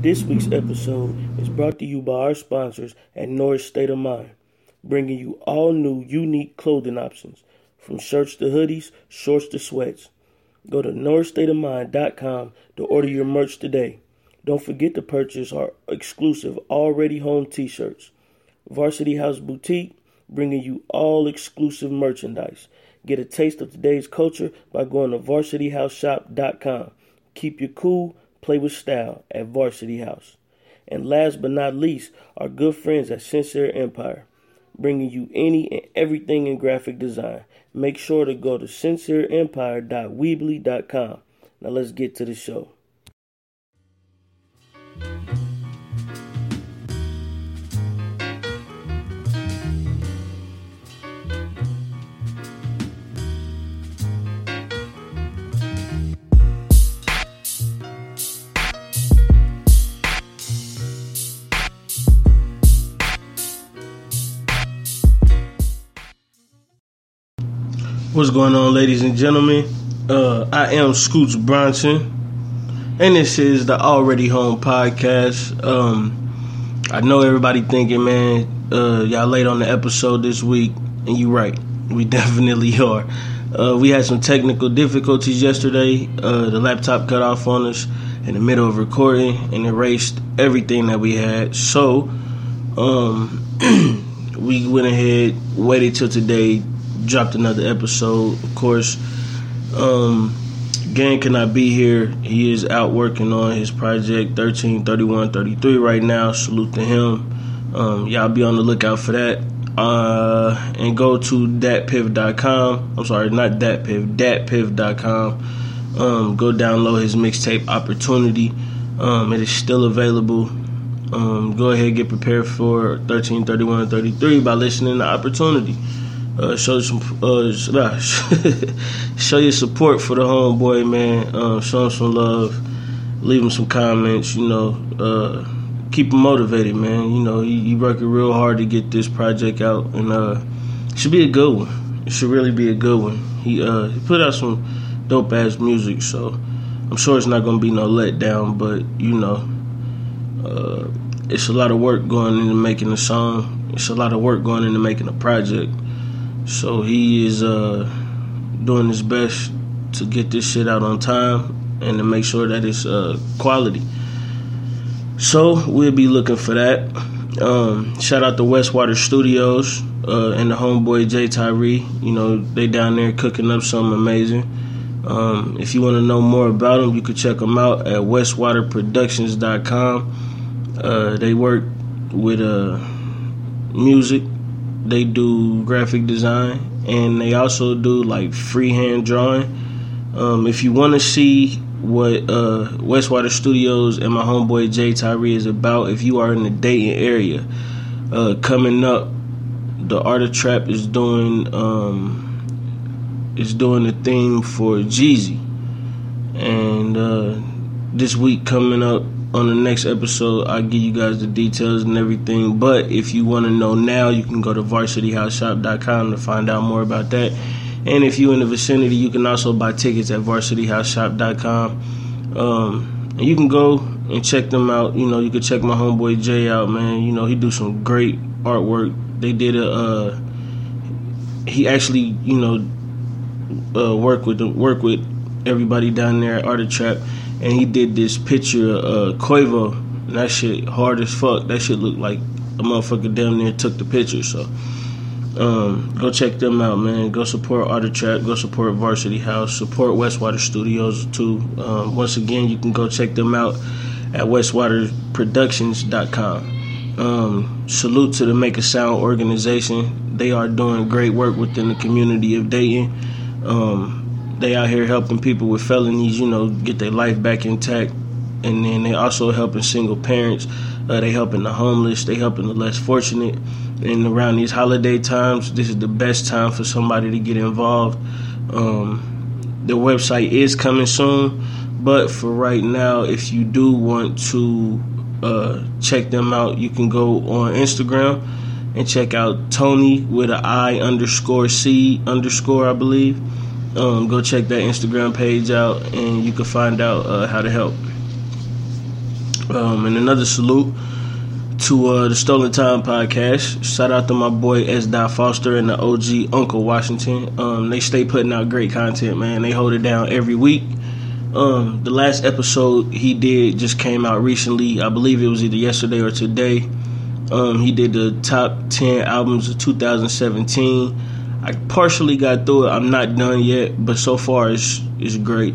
This week's episode is brought to you by our sponsors at Norris State of Mind, bringing you all new, unique clothing options from shirts to hoodies, shorts to sweats. Go to norrisstateofmind.com to order your merch today. Don't forget to purchase our exclusive Already Home t shirts. Varsity House Boutique, bringing you all exclusive merchandise. Get a taste of today's culture by going to varsityhouseshop.com. Keep you cool, play with style at Varsity House. And last but not least, our good friends at Sincere Empire, bringing you any and everything in graphic design. Make sure to go to sincereempire.weebly.com. Now let's get to the show. What's going on, ladies and gentlemen? Uh, I am Scootz Bronsen, and this is the Already Home podcast. Um, I know everybody thinking, man, uh, y'all late on the episode this week, and you're right, we definitely are. Uh, we had some technical difficulties yesterday. Uh, the laptop cut off on us in the middle of recording and erased everything that we had. So, um, we went ahead, waited till today dropped another episode. Of course, um, Gan cannot be here. He is out working on his project 13, 31, 33 right now. Salute to him. Um, y'all be on the lookout for that. Uh, and go to datpiff.com. I'm sorry, not datpiff, datpiff.com. Um, go download his mixtape Opportunity. Um, it is still available. Um, go ahead get prepared for 13, 31, 33 by listening to Opportunity. Uh, show some uh, show your support for the homeboy, man. Uh, show him some love, leave him some comments. You know, uh, keep him motivated, man. You know, he, he working real hard to get this project out, and uh, should be a good one. It should really be a good one. He uh, he put out some dope ass music, so I'm sure it's not gonna be no letdown. But you know, it's a lot of work going into making a song. It's a lot of work going into making a project. So he is uh, doing his best to get this shit out on time and to make sure that it's uh, quality. So we'll be looking for that. Um, shout out to Westwater Studios uh, and the homeboy Jay Tyree. You know they down there cooking up something amazing. Um, if you want to know more about them, you can check them out at westwaterproductions.com. Uh, they work with uh, music they do graphic design and they also do like freehand drawing. Um, if you want to see what uh, Westwater Studios and my homeboy Jay Tyree is about, if you are in the Dayton area, uh, coming up, the Art of Trap is doing um, is doing the theme for Jeezy, and uh, this week coming up on the next episode, I'll give you guys the details and everything. But if you want to know now, you can go to varsityhouseshop.com to find out more about that. And if you're in the vicinity, you can also buy tickets at varsityhouseshop.com. Um, and you can go and check them out. You know, you can check my homeboy Jay out, man. You know, he do some great artwork. They did a, uh, he actually, you know, uh, work with the, work with everybody down there at Art Trap and he did this picture of uh, Quavo. And that shit hard as fuck. That shit looked like a motherfucker damn near took the picture. So um, go check them out, man. Go support Art Trap. Go support Varsity House. Support Westwater Studios too. Um, once again, you can go check them out at westwaterproductions.com. Um, salute to the Make a Sound organization. They are doing great work within the community of Dayton. Um, they out here helping people with felonies, you know, get their life back intact. And then they also helping single parents. Uh, they helping the homeless. They helping the less fortunate. And around these holiday times, this is the best time for somebody to get involved. Um, the website is coming soon, but for right now, if you do want to uh, check them out, you can go on Instagram and check out Tony with an I underscore C underscore, I believe um, go check that Instagram page out and you can find out uh, how to help. Um, and another salute to uh, the Stolen Time podcast. Shout out to my boy S. Dot Foster and the OG Uncle Washington. Um, they stay putting out great content, man. They hold it down every week. Um, the last episode he did just came out recently. I believe it was either yesterday or today. Um, he did the top 10 albums of 2017. I partially got through it. I'm not done yet, but so far it's, it's great.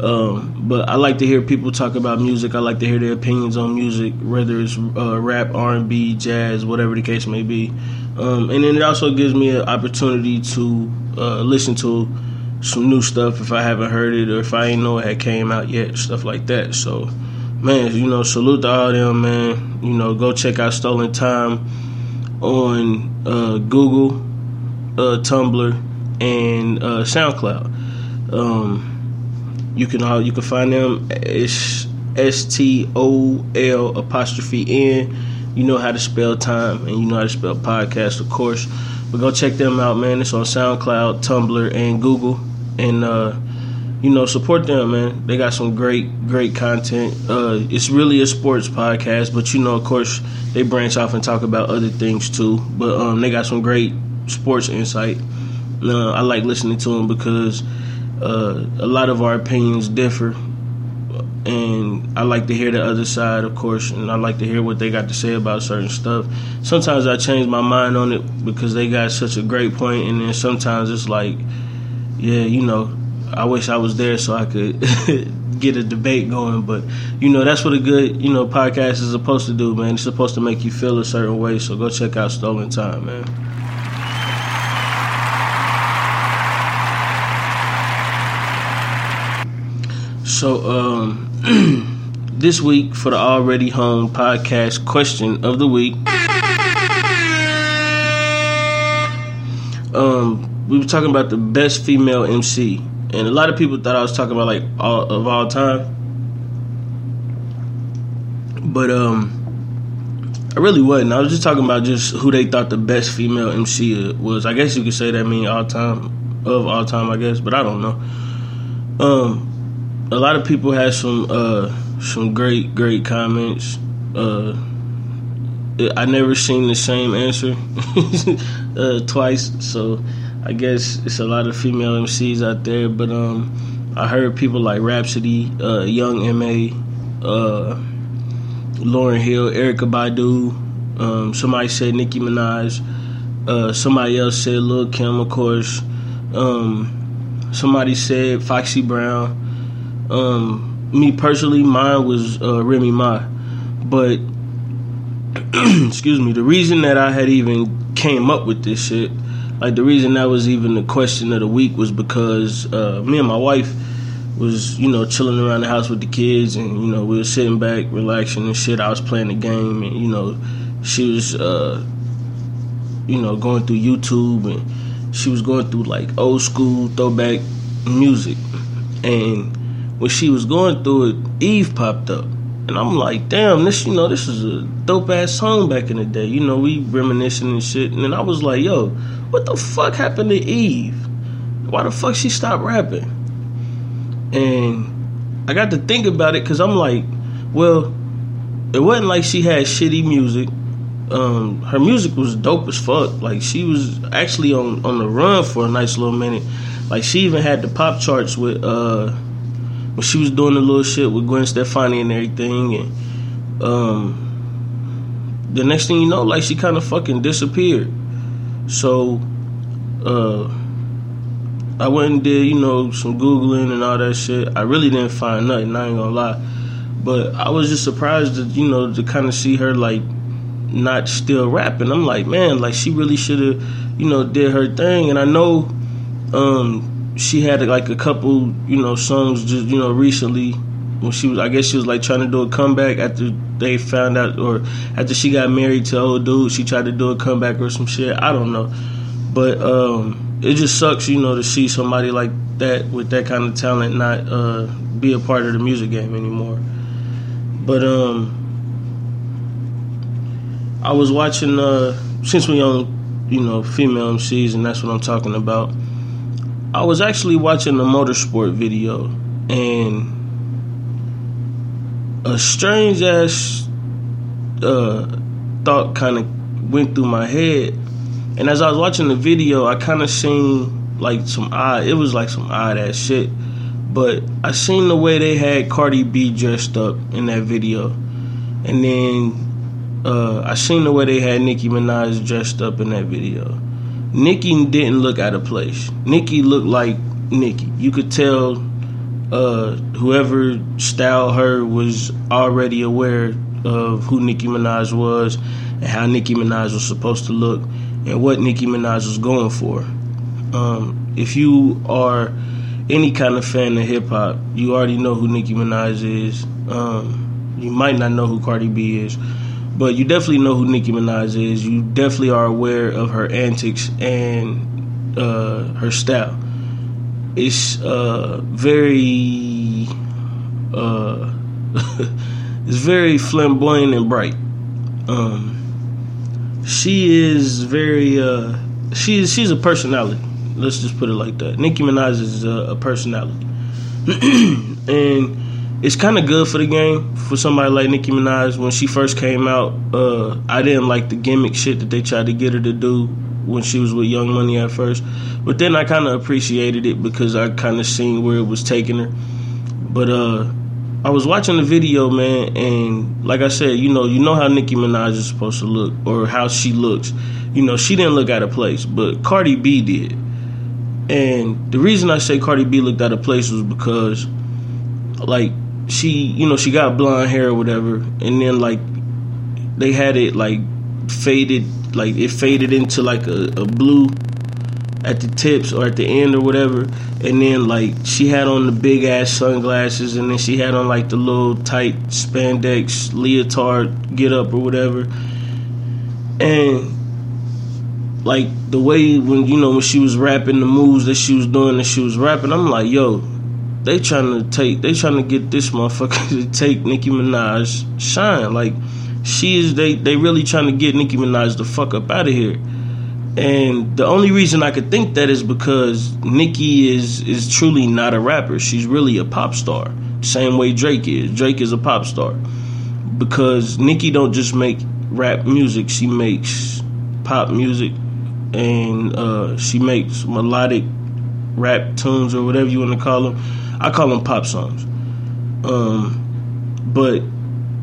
Um, but I like to hear people talk about music. I like to hear their opinions on music, whether it's uh, rap, R&B, jazz, whatever the case may be. Um, and then it also gives me an opportunity to uh, listen to some new stuff if I haven't heard it or if I ain't know it had came out yet, stuff like that. So, man, you know, salute to all them, man. You know, go check out Stolen Time on uh, Google, uh, Tumblr, and uh, SoundCloud. Um, you can all you can find them. It's S T O L apostrophe N. You know how to spell time, and you know how to spell podcast, of course. But go check them out, man. It's on SoundCloud, Tumblr, and Google. And uh, you know, support them, man. They got some great, great content. Uh, it's really a sports podcast, but you know, of course, they branch off and talk about other things too. But um, they got some great sports insight. Uh, I like listening to them because uh, a lot of our opinions differ, and I like to hear the other side, of course, and I like to hear what they got to say about certain stuff. Sometimes I change my mind on it because they got such a great point, and then sometimes it's like, yeah, you know, I wish I was there so I could get a debate going. But you know, that's what a good you know podcast is supposed to do, man. It's supposed to make you feel a certain way. So go check out Stolen Time, man. So, um, this week for the Already Home podcast question of the week, um, we were talking about the best female MC, and a lot of people thought I was talking about like all of all time, but um, I really wasn't. I was just talking about just who they thought the best female MC was. I guess you could say that mean all time of all time. I guess, but I don't know. Um a lot of people had some uh, some great great comments. Uh, I never seen the same answer uh, twice, so I guess it's a lot of female MCs out there. But um, I heard people like Rapsody, uh, Young M.A, uh, Lauryn Hill, Erykah Badu. Um, somebody said Nicki Minaj. Uh, somebody else said Lil Kim, of course. Um, somebody said Foxy Brown. Um, me personally, mine was uh, Remy Ma, but excuse me, the reason that I had even came up with this shit, like the reason that was even the question of the week was because uh, me and my wife was you know chilling around the house with the kids and you know we were sitting back relaxing and shit. I was playing the game and you know she was uh, you know going through YouTube and she was going through like old school throwback music and when she was going through it, Eve popped up. And I'm like, damn, this, you know, this is a dope ass song back in the day. You know, we reminiscing and shit. And then I was like, yo, what the fuck happened to Eve? Why the fuck she stopped rapping? And I got to think about it because I'm like, well, it wasn't like she had shitty music. Um, her music was dope as fuck. Like she was actually on on the run for a nice little minute. Like she even had the pop charts with uh when she was doing the little shit with Gwen Stefani and everything, and um, the next thing you know, like she kind of fucking disappeared. So, uh, I went and did you know some googling and all that shit. I really didn't find nothing. I ain't gonna lie, but I was just surprised that you know to kind of see her like not still rapping. I'm like, man, like she really should have, you know, did her thing. And I know, um, she had like a couple, you know, songs just you know recently when she was. I guess she was like trying to do a comeback after they found out, or after she got married to old dude. She tried to do a comeback or some shit. I don't know, but um, it just sucks, you know, to see somebody like that with that kind of talent not uh, be a part of the music game anymore. But um, I was watching uh, since we on, you know, female MCs, and that's what I'm talking about. I was actually watching a motorsport video and a strange ass uh, thought kind of went through my head, and as I was watching the video, I kind of seen like some odd. It was like some odd ass shit, but I seen the way they had Cardi B dressed up in that video, and then uh, I seen the way they had Nicki Minaj dressed up in that video. Nicki didn't look out of place. Nicki looked like Nicki. You could tell uh, whoever styled her was already aware of who Nicki Minaj was and how Nicki Minaj was supposed to look and what Nicki Minaj was going for. Um, if you are any kind of fan of hip hop, you already know who Nicki Minaj is. Um, you might not know who Cardi B is, but you definitely know who Nicki Minaj is. You definitely are aware of her antics and uh, her style. It's uh, very, uh, it's very flamboyant and bright. Um, she is very, uh, she is, she's a personality. Let's just put it like that. Nicki Minaj is a, a personality, and it's kind of good for the game for somebody like Nicki Minaj. When she first came out, uh, I didn't like the gimmick shit that they tried to get her to do when she was with Young Money at first, but then I kind of appreciated it because I kind of seen where it was taking her. But uh, I was watching the video, man, and like I said, you know, you know how Nicki Minaj is supposed to look or how she looks. You know, she didn't look out of place, but Cardi B did. And the reason I say Cardi B looked out of place was because, like, she, you know, she got blonde hair or whatever, and then like they had it like faded, like it faded into like a, a blue at the tips or at the end or whatever, and then like she had on the big ass sunglasses, and then she had on like the little tight spandex leotard get up or whatever, and like the way when you know when she was rapping the moves that she was doing and she was rapping, I'm like, yo, they trying to take they trying to get this motherfucker to take Nicki Minaj shine. Like she is they they really trying to get Nicki Minaj the fuck up out of here. And the only reason I could think that is because Nicki is is truly not a rapper. She's really a pop star. Same way Drake is. Drake is a pop star. Because Nicki don't just make rap music, she makes pop music and uh, she makes melodic rap tunes or whatever you want to call them. I call them pop songs. Um, but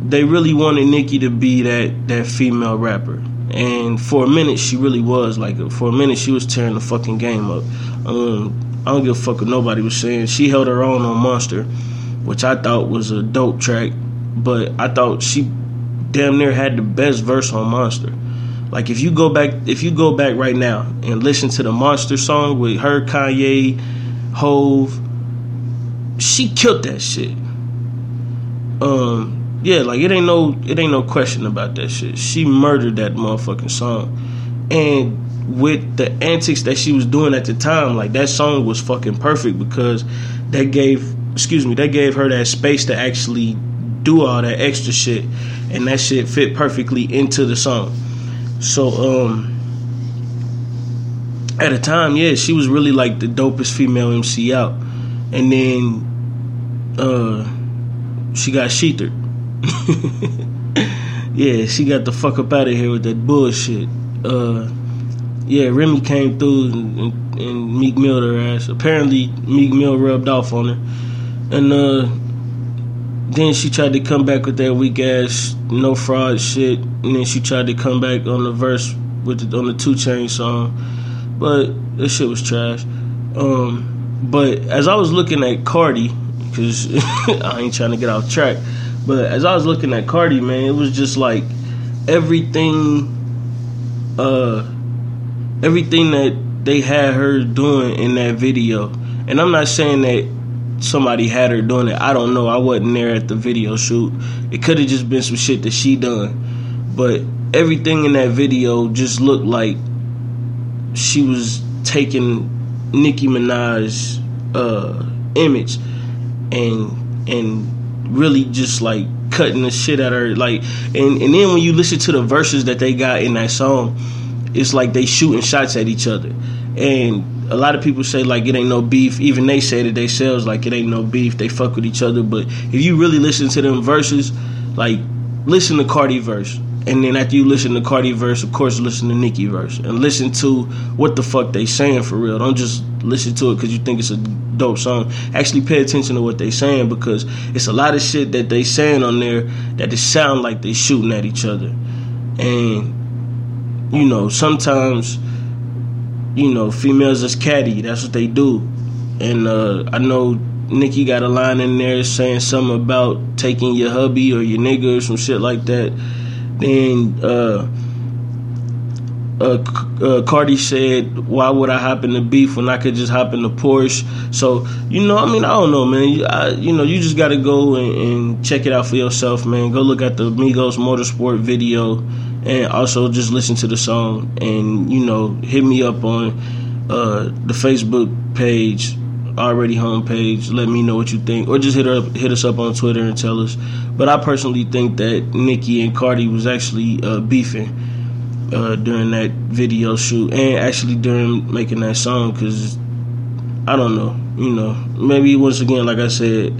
they really wanted Nicki to be that that female rapper, and for a minute she really was like. For a minute she was tearing the fucking game up. Um, I don't give a fuck what nobody was saying. She held her own on Monster, which I thought was a dope track, but I thought she damn near had the best verse on Monster. Like if you go back, if you go back right now and listen to the Monster song with her, Kanye, Hove, she killed that shit. Um, yeah, like it ain't no, it ain't no question about that shit. She murdered that motherfucking song, and with the antics that she was doing at the time, like that song was fucking perfect because that gave, excuse me, that gave her that space to actually do all that extra shit, and that shit fit perfectly into the song. So, um, at a time, yeah, she was really like the dopest female MC out. And then, uh, she got sheathered. yeah, she got the fuck up out of here with that bullshit. Uh, yeah, Remy came through and, and, and Meek Mill her ass. Apparently, Meek Mill rubbed off on her. And, uh, then she tried to come back with that weak ass no fraud shit, and then she tried to come back on the verse with the, on the 2 Chain song, but that shit was trash. Um, but as I was looking at Cardi, because I ain't trying to get off track, but as I was looking at Cardi, man, it was just like everything, uh, everything that they had her doing in that video, and I'm not saying that somebody had her doing it. I don't know. I wasn't there at the video shoot. It could have just been some shit that she done. But everything in that video just looked like she was taking Nicki Minaj's uh, image and and really just like cutting the shit at her like and and then when you listen to the verses that they got in that song it's like they shooting shots at each other and a lot of people say like it ain't no beef. Even they say that they sells like it ain't no beef. They fuck with each other. But if you really listen to them verses, like listen to Cardi verse, and then after you listen to Cardi verse, of course listen to Nicki verse, and listen to what the fuck they saying for real. Don't just listen to it because you think it's a dope song. Actually pay attention to what they saying because it's a lot of shit that they saying on there that it sound like they shooting at each other, and you know sometimes you know, females is catty. That's what they do. And uh, I know Nicki got a line in there saying something about taking your hubby or your nigga or some shit like that. Then uh, uh, uh, Cardi said, "Why would I hop in the beef when I could just hop in the Porsche?" So you know, I mean, I don't know, man. You, I, you know, you just got to go and, and check it out for yourself, man. Go look at the Migos Motorsport video and also just listen to the song and you know hit me up on uh, the Facebook page already homepage let me know what you think or just hit up hit us up on Twitter and tell us. But I personally think that Nicki and Cardi was actually uh, beefing uh, during that video shoot and actually during making that song because I don't know you know. Maybe once again like I said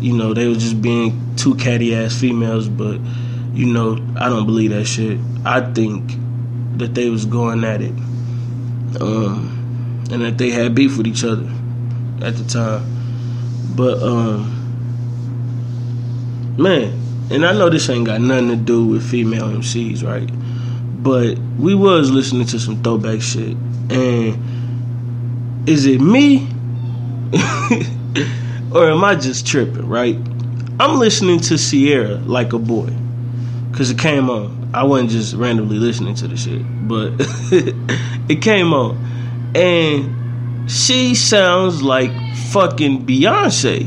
you know they were just being two catty ass females but you know, I don't believe that shit. I think that they was going at it, um, and that they had beef with each other at the time. But um, man, and I know this ain't got nothing to do with female MCs, right? But we was listening to some throwback shit, and is it me? or am I just tripping, right? I'm listening to Ciara like a boy because it came on. I wasn't just randomly listening to the shit, but it came on, and she sounds like fucking Beyonce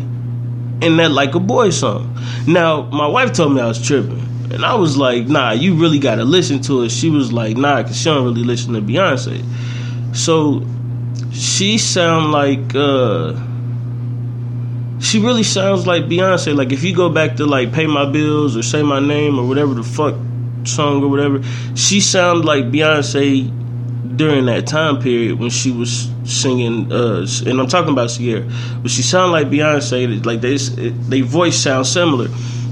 in that like a boy song. Now, my wife told me I was tripping. And I was like, nah, you really gotta listen to it. She was like, nah, cause she don't really listen to Beyonce. So she sound like uh she really sounds like Beyonce. Like if you go back to like Pay My Bills or Say My Name or whatever the fuck song or whatever, she sounded like Beyonce during that time period when she was singing. Uh, and I'm talking about Ciara, but she sounded like Beyonce. Like they they voice sounds similar.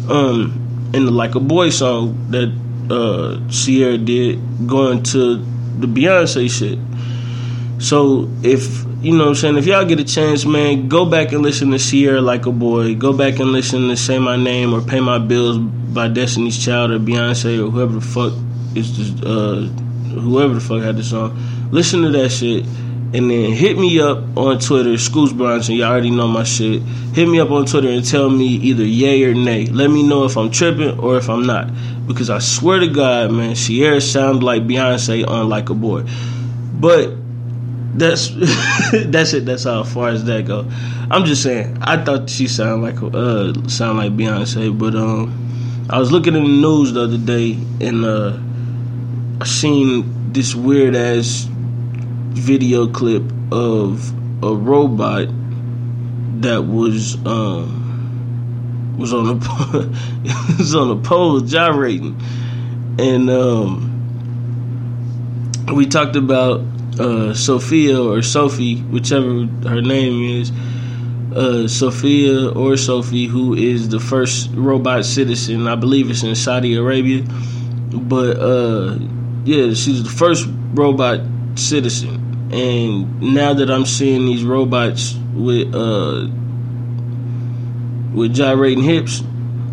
Um, in the Like a Boy song that uh, Ciara did, going to the Beyonce shit. So if you know what I'm saying? If y'all get a chance, man, go back and listen to Ciara Like a Boy. Go back and listen to Say My Name or Pay My Bills by Destiny's Child or Beyonce or whoever the fuck is just, uh, whoever the fuck had the song. Listen to that shit. And then hit me up on Twitter, Scootz Bronsen. Y'all already know my shit. Hit me up on Twitter and tell me either yay or nay. Let me know if I'm tripping or if I'm not. Because I swear to God, man, Ciara sounds like Beyonce on Like a Boy. But that's that's it. That's how far as that go. I'm just saying. I thought she sounded like uh sound like Beyonce, but um, I was looking in the news the other day and uh, I seen this weird ass video clip of a robot that was um was on a was on a pole gyrating, and um, we talked about uh, Sophia or Sophie, whichever her name is, uh, Sophia or Sophie, who is the first robot citizen. I believe it's in Saudi Arabia. But uh, yeah, she's the first robot citizen. And now that I'm seeing these robots with uh, with gyrating hips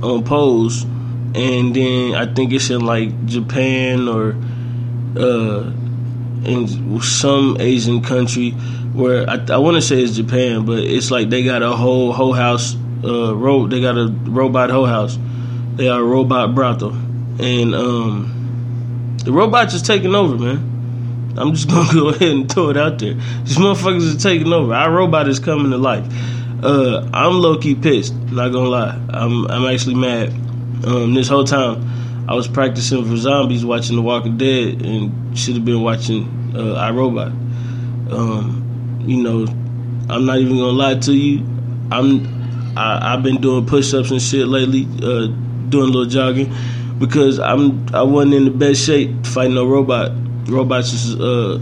on poles, and then I think it's in like Japan or uh, in some Asian country where I, I want to say it's Japan, but it's like they got a whole whole house uh ro- they got a robot whole house. They are a robot brothel, and um, the robots is taking over, man. I'm just gonna go ahead and throw it out there. These motherfuckers are taking over. Our robot is coming to life. Uh, I'm low key pissed. Not gonna lie. I'm I'm actually mad. Um, this whole time I was practicing for zombies, watching The Walking Dead, and should have been watching uh, iRobot. Um, you know, I'm not even gonna lie to you. I'm I, have been doing push-ups and shit lately, uh, doing a little jogging because I'm I wasn't in the best shape fighting no robot. Robots is uh,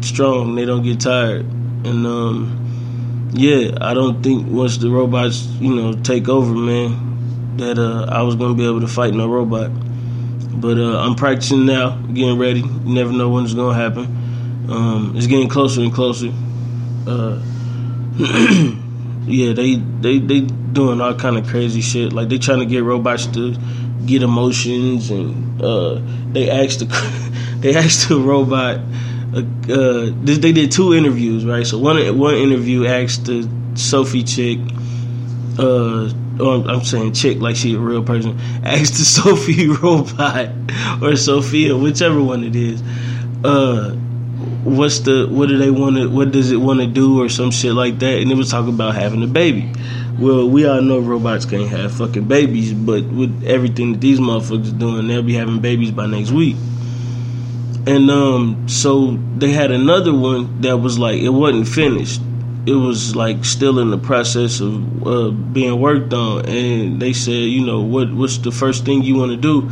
strong; they don't get tired. and um, yeah, I don't think once the robots you know take over, man, that uh, I was gonna be able to fight no robot. But uh, I'm practicing now, getting ready. You never know when it's gonna happen. Um, it's getting closer and closer. Uh, yeah, they they they doing all kind of crazy shit. Like they trying to get robots to get emotions, and uh, they asked the they asked the robot. Uh, uh, they did two interviews, right? So one one interview asked the Sophie chick, uh, or I'm saying chick like she a real person, asked the Sophie robot or Sophia, whichever one it is, uh, what's the what do they want to what does it want to do or some shit like that, and it was talking about having a baby. Well, we all know robots can't have fucking babies, but with everything that these motherfuckers doing, they'll be having babies by next week. And um, so they had another one that was like it wasn't finished. It was like still in the process of uh, being worked on, and they said, you know, what what's the first thing you want to do?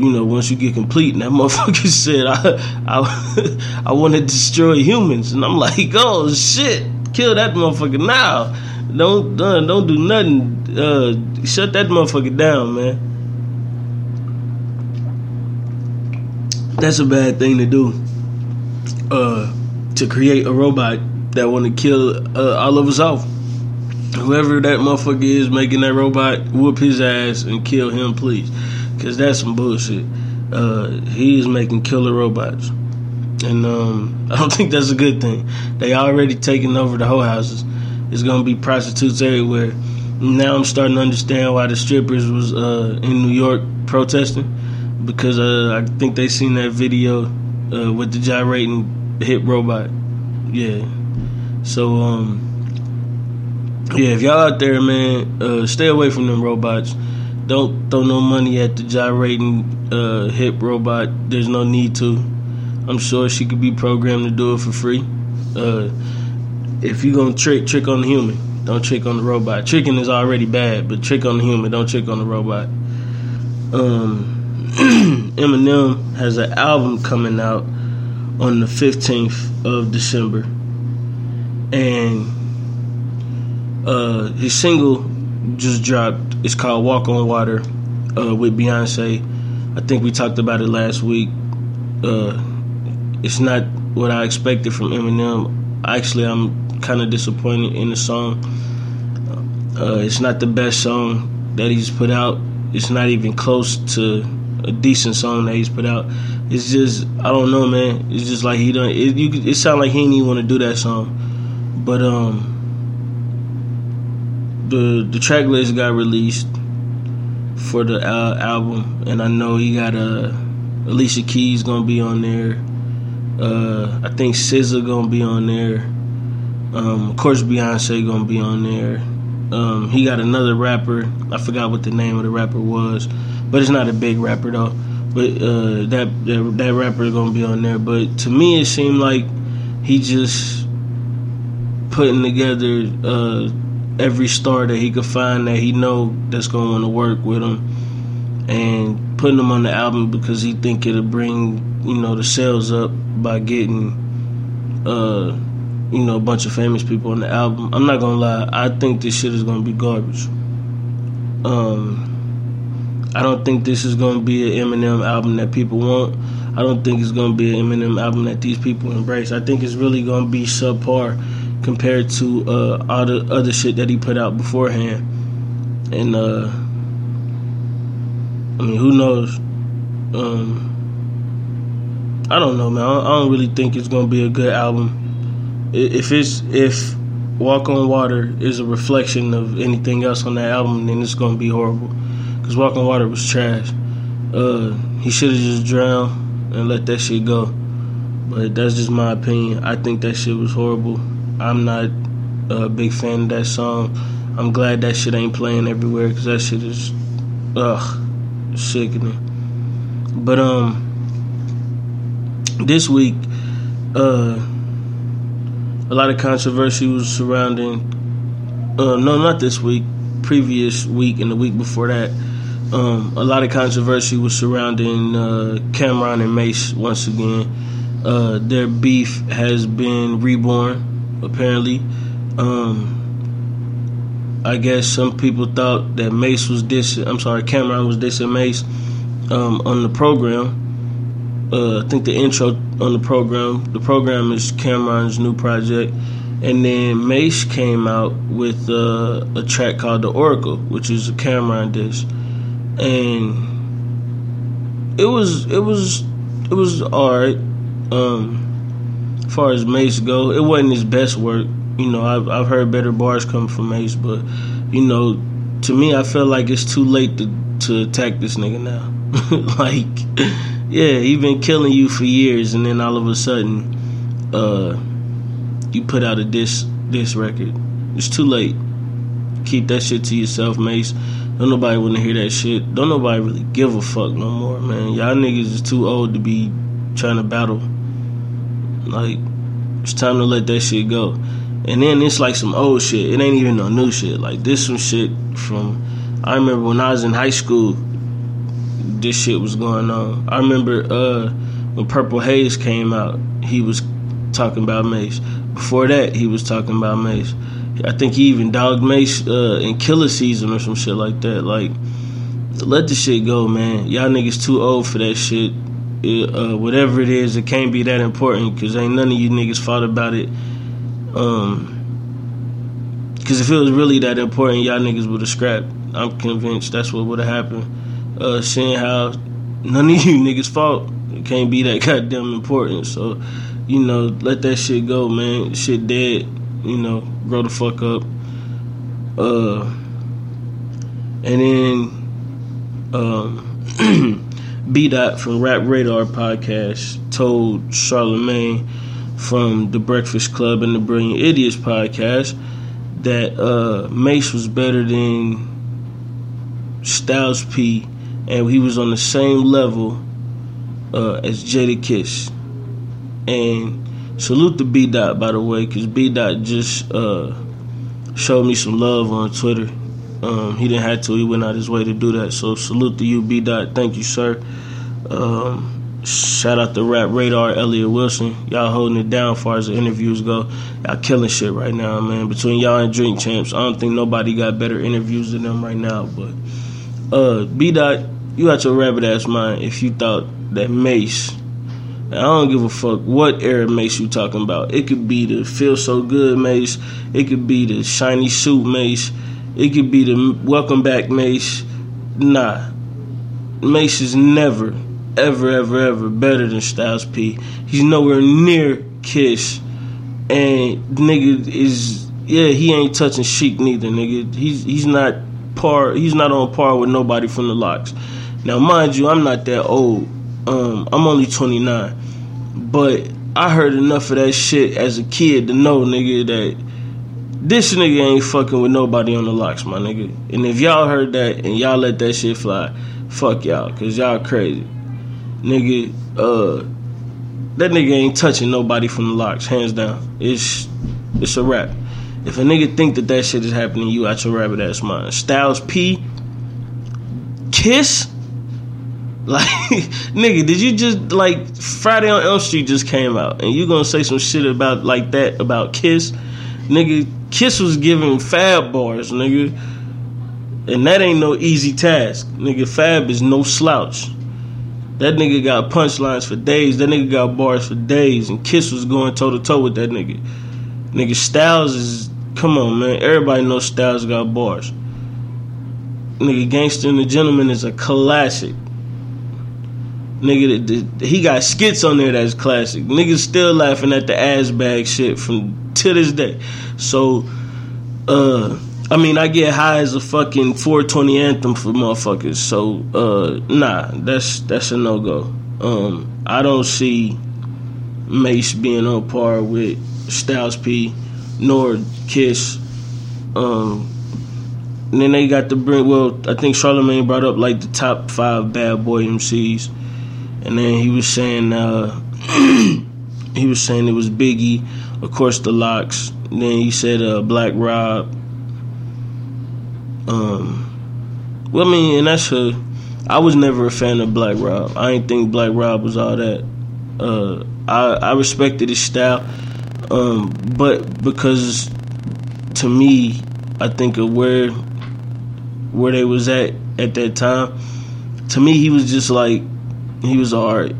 You know, once you get complete, and that motherfucker said, I I, I want to destroy humans, and I'm like, oh shit, kill that motherfucker now. Don't don't, don't do nothing. Uh, shut that motherfucker down, man. That's a bad thing to do. Uh, to create a robot that want to kill uh, all of us off. Whoever that motherfucker is making that robot, whoop his ass and kill him, please, because that's some bullshit. Uh, he is making killer robots, and um, I don't think that's a good thing. They already taking over the whole houses. It's gonna be prostitutes everywhere. Now I'm starting to understand why the strippers was uh, in New York protesting because uh, I think they seen that video uh, with the gyrating hip robot. Yeah. So um, yeah, if y'all out there, man, uh, stay away from them robots. Don't throw no money at the gyrating uh, hip robot. There's no need to. I'm sure she could be programmed to do it for free. Uh, if you're gonna trick, trick on the human. Don't trick on the robot. Tricking is already bad, but trick on the human. Don't trick on the robot. Um, Eminem has an album coming out on the 15th of December. And uh, his single just dropped. It's called Walk on Water uh, with Beyonce. I think we talked about it last week. Uh, it's not what I expected from Eminem. Actually, I'm kind of disappointed in the song. Uh, it's not the best song that he's put out. It's not even close to a decent song that he's put out. It's just I don't know, man. It's just like he don't. It, you, it sound like he didn't even want to do that song, but um, the the track list got released for the uh, album, and I know he got a uh, Alicia Keys gonna be on there. Uh, I think SZA gonna be on there. Um, of course, Beyonce gonna be on there. Um, he got another rapper. I forgot what the name of the rapper was but it's not a big rapper though. But uh, that, that that rapper gonna be on there. But to me, it seemed like he just putting together uh, every star that he could find that he know that's gonna want to work with him, and putting them on the album because he think it'll bring you know the sales up by getting. Uh, you know, a bunch of famous people on the album. I'm not gonna lie, I think this shit is gonna be garbage. Um, I don't think this is to be an Eminem album that people want. I don't think it's to be an Eminem album that these people embrace. I think it's really to be subpar compared to uh, all the other shit that he put out beforehand. And uh, I mean, who knows? Um, I don't know, man. I don't really think it's to be a good album. If it's if Walk on Water is a reflection of anything else on that album, then it's to be horrible because Walk on Water was trash. Uh, he should have just drowned and let that shit go. But that's just my opinion. I think that shit was horrible. I'm not a big fan of that song. I'm glad that shit ain't playing everywhere because that shit is, ugh, sickening. But um, this week, uh, a lot of controversy was surrounding. Uh, no, not this week. Previous week and the week before that um, a lot of controversy was surrounding uh, Cam'ron and Mase once again. Uh, their beef has been reborn. Apparently, um, I guess some people thought that Mase was dissing. I'm sorry, Cam'ron was dissing Mase um, on the program. Uh, I think the intro on the program. The program is Cam'ron's new project, and then Mase came out with uh, a track called "The Oracle," which is a Cam'ron dish, and it was it was it was alright. Um, as far as Mase go, it wasn't his best work you know, I've I've heard better bars come from Mase, but you know, to me, I feel like it's too late to to attack this nigga now. like, yeah, he been killing you for years, and then all of a sudden, uh, you put out a diss diss record. It's too late. Keep that shit to yourself, Mase. Don't nobody want to hear that shit. Don't nobody really give a fuck no more, man. Y'all niggas is too old to be trying to battle. Like, it's time to let that shit go. And then it's like some old shit. It ain't even no new shit. Like this some shit from I remember when I was in high school this shit was going on. I remember uh, when Purple Haze came out, he was talking about Mase. Before that, he was talking about Mase. I think he even dogged Mase uh, in Killa Season or some shit like that. Like, let the shit go, man. Y'all niggas too old for that shit. It, uh, whatever it is, it can't be that important because ain't none of you niggas fought about it um, because if it was really that important, y'all niggas would have scrapped. I'm convinced that's what would have happened. Uh, seeing how none of you niggas fought, it can't be that goddamn important. So, you know, let that shit go, man. Shit dead. You know, grow the fuck up. Uh, and then, um, B Dot from Rap Radar podcast told Charlemagne from the Breakfast Club and the Brilliant Idiots podcast that uh, Mase was better than Styles P, and he was on the same level uh, as Jadakiss. And salute to B Dot by the way, because B Dot just uh, showed me some love on Twitter. Um, he didn't have to; he went out his way to do that. So salute to you, B Dot. Thank you, sir. Um, Shout out to Rap Radar, Elliott Wilson. Y'all holding it down as far as the interviews go. Y'all killing shit right now, man. Between y'all and Drink Champs, I don't think nobody got better interviews than them right now. But uh, B Dot, you got your rabbit ass mind if you thought that Mase. I don't give a fuck what era Mase you talking about. It could be the Feel So Good Mase. It could be the Shiny Suit Mase. It could be the Welcome Back Mase. Nah. Mase is never ever, ever, ever better than Styles P. He's nowhere near Kiss, and nigga is yeah he ain't touching Sheek neither, nigga. He's he's not par. He's not on par with nobody from the LOX. Now, mind you, I'm not that old. Um, I'm only 29, but I heard enough of that shit as a kid to know, nigga, that this nigga ain't fucking with nobody on the LOX, my nigga. And if y'all heard that and y'all let that shit fly, fuck y'all, cause y'all crazy nigga, uh, that nigga ain't touching nobody from the LOX, hands down. It's it's a wrap. If a nigga think that that shit is happening, you out your rabbit ass mind. Styles P, Kiss, like nigga, did you just like Friday on Elm Street just came out, and you gonna say some shit about like that about Kiss, nigga? Kiss was giving Fab bars, nigga, and that ain't no easy task, nigga. Fab is no slouch. That nigga got punchlines for days. That nigga got bars for days. And Kiss was going toe to toe with that nigga. Nigga Styles is come on man. Everybody knows Styles got bars. Nigga Gangster and the Gentleman is a classic. Nigga, the, the, he got skits on there that's classic. Niggas still laughing at the ass bag shit from to this day. So, uh, I mean, I get high as a fucking 420 anthem for motherfuckers. So, uh, nah, that's that's a no go. Um, I don't see Mase being on par with Styles P, nor Kiss. Um, and then they got to bring. Well, I think Charlemagne brought up like the top five bad boy MCs, and then he was saying uh, he was saying it was Biggie, of course the LOX. then he said uh, Black Rob. Um, well, I mean, and that's a. I was never a fan of Black Rob. I didn't think Black Rob was all that. Uh, I I respected his style. Um, but because to me, I think of where where they was at at that time. To me, he was just like he was alright.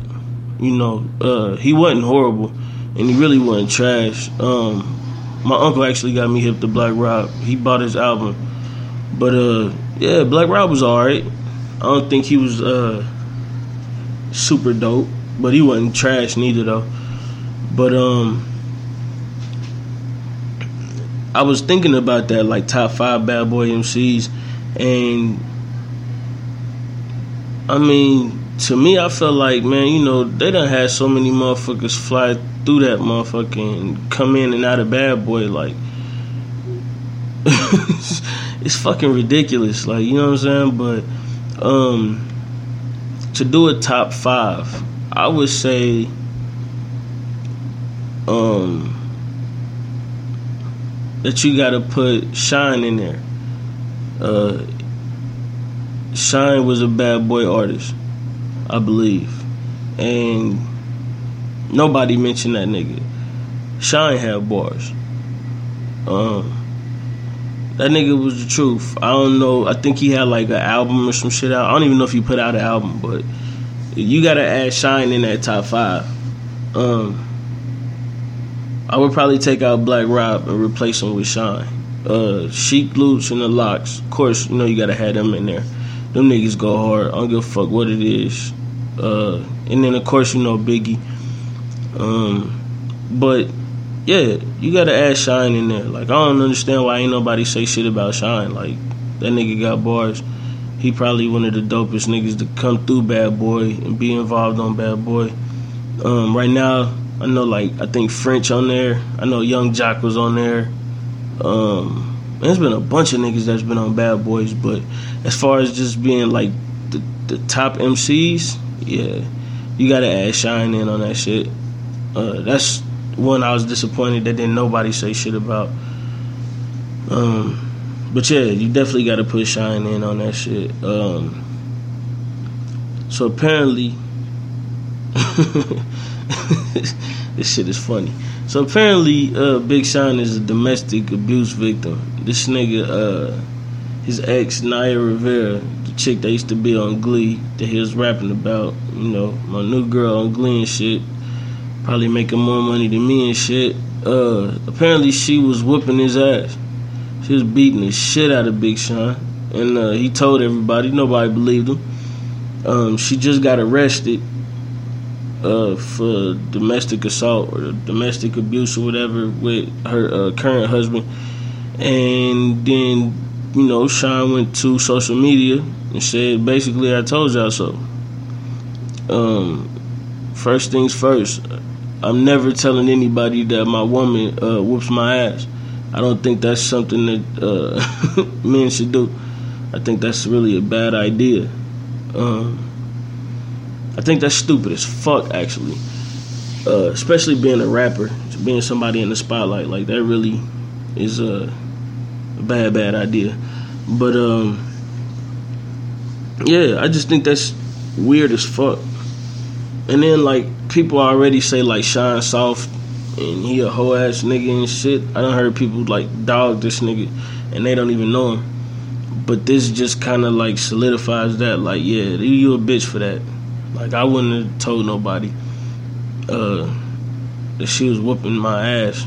You know, uh, he wasn't horrible, and he really wasn't trash. Um, my uncle actually got me hip to Black Rob. He bought his album, but uh, yeah, Black Rob was alright. I don't think he was uh, super dope, but he wasn't trash neither though. But um, I was thinking about that, like top five bad boy MCs, and I mean, to me, I felt like, man, you know, they done had so many motherfuckers fly through that motherfucker and come in and out of bad boy, like. it's fucking ridiculous, like you know what I'm saying. But um, to do a top five, I would say um, that you got to put Shyne in there. Uh, Shyne was a bad boy artist, I believe, and nobody mentioned that nigga. Shyne had bars. Um, that nigga was the truth. I don't know. I think he had like an album or some shit out. I don't even know if he put out an album, but you gotta add Shyne in that top five. Um, I would probably take out Black Rob and replace him with Shyne. Uh, Sheek Louch and the LOX. Of course, you know you gotta have them in there. Them niggas go hard. I don't give a fuck what it is. Uh, and then of course you know Biggie. Um, but yeah, you gotta add Shyne in there. Like I don't understand why ain't nobody say shit about Shyne. Like that nigga got bars. He probably one of the dopest niggas to come through Bad Boy and be involved on Bad Boy. Um, right now, I know like I think French on there. I know Young Joc was on there. Um, there's been a bunch of niggas that's been on Bad Boys, but as far as just being like the, the top MCs, yeah, you gotta add Shyne in on that shit. Uh, that's one I was disappointed that didn't nobody say shit about. Um, but yeah, you definitely got to put Shyne in on that shit. Um, so apparently, this shit is funny. So apparently, uh, Big Sean is a domestic abuse victim. This nigga, uh, his ex Naya Rivera, the chick that used to be on Glee, that he was rapping about, you know, my new girl on Glee and shit, probably making more money than me and shit. Uh, apparently, she was whooping his ass. She was beating the shit out of Big Sean, and uh, he told everybody. Nobody believed him. Um, she just got arrested uh, for domestic assault or domestic abuse or whatever with her uh, current husband. And then, you know, Sean went to social media and said, basically, I told y'all so. Um, first things first, I'm never telling anybody that my woman uh, whoops my ass. I don't think that's something that uh, men should do. I think that's really a bad idea. Um, I think that's stupid as fuck, actually. Uh, especially being a rapper, being somebody in the spotlight, like that really is a, bad, bad idea. But um, yeah, I just think that's weird as fuck. And then like people already say like Shine Soft and he a hoe ass nigga and shit. I don't heard people like dog this nigga and they don't even know him. But this just kind of like solidifies that. Like, yeah, you a bitch for that. Like, I wouldn't have told nobody uh, that she was whooping my ass.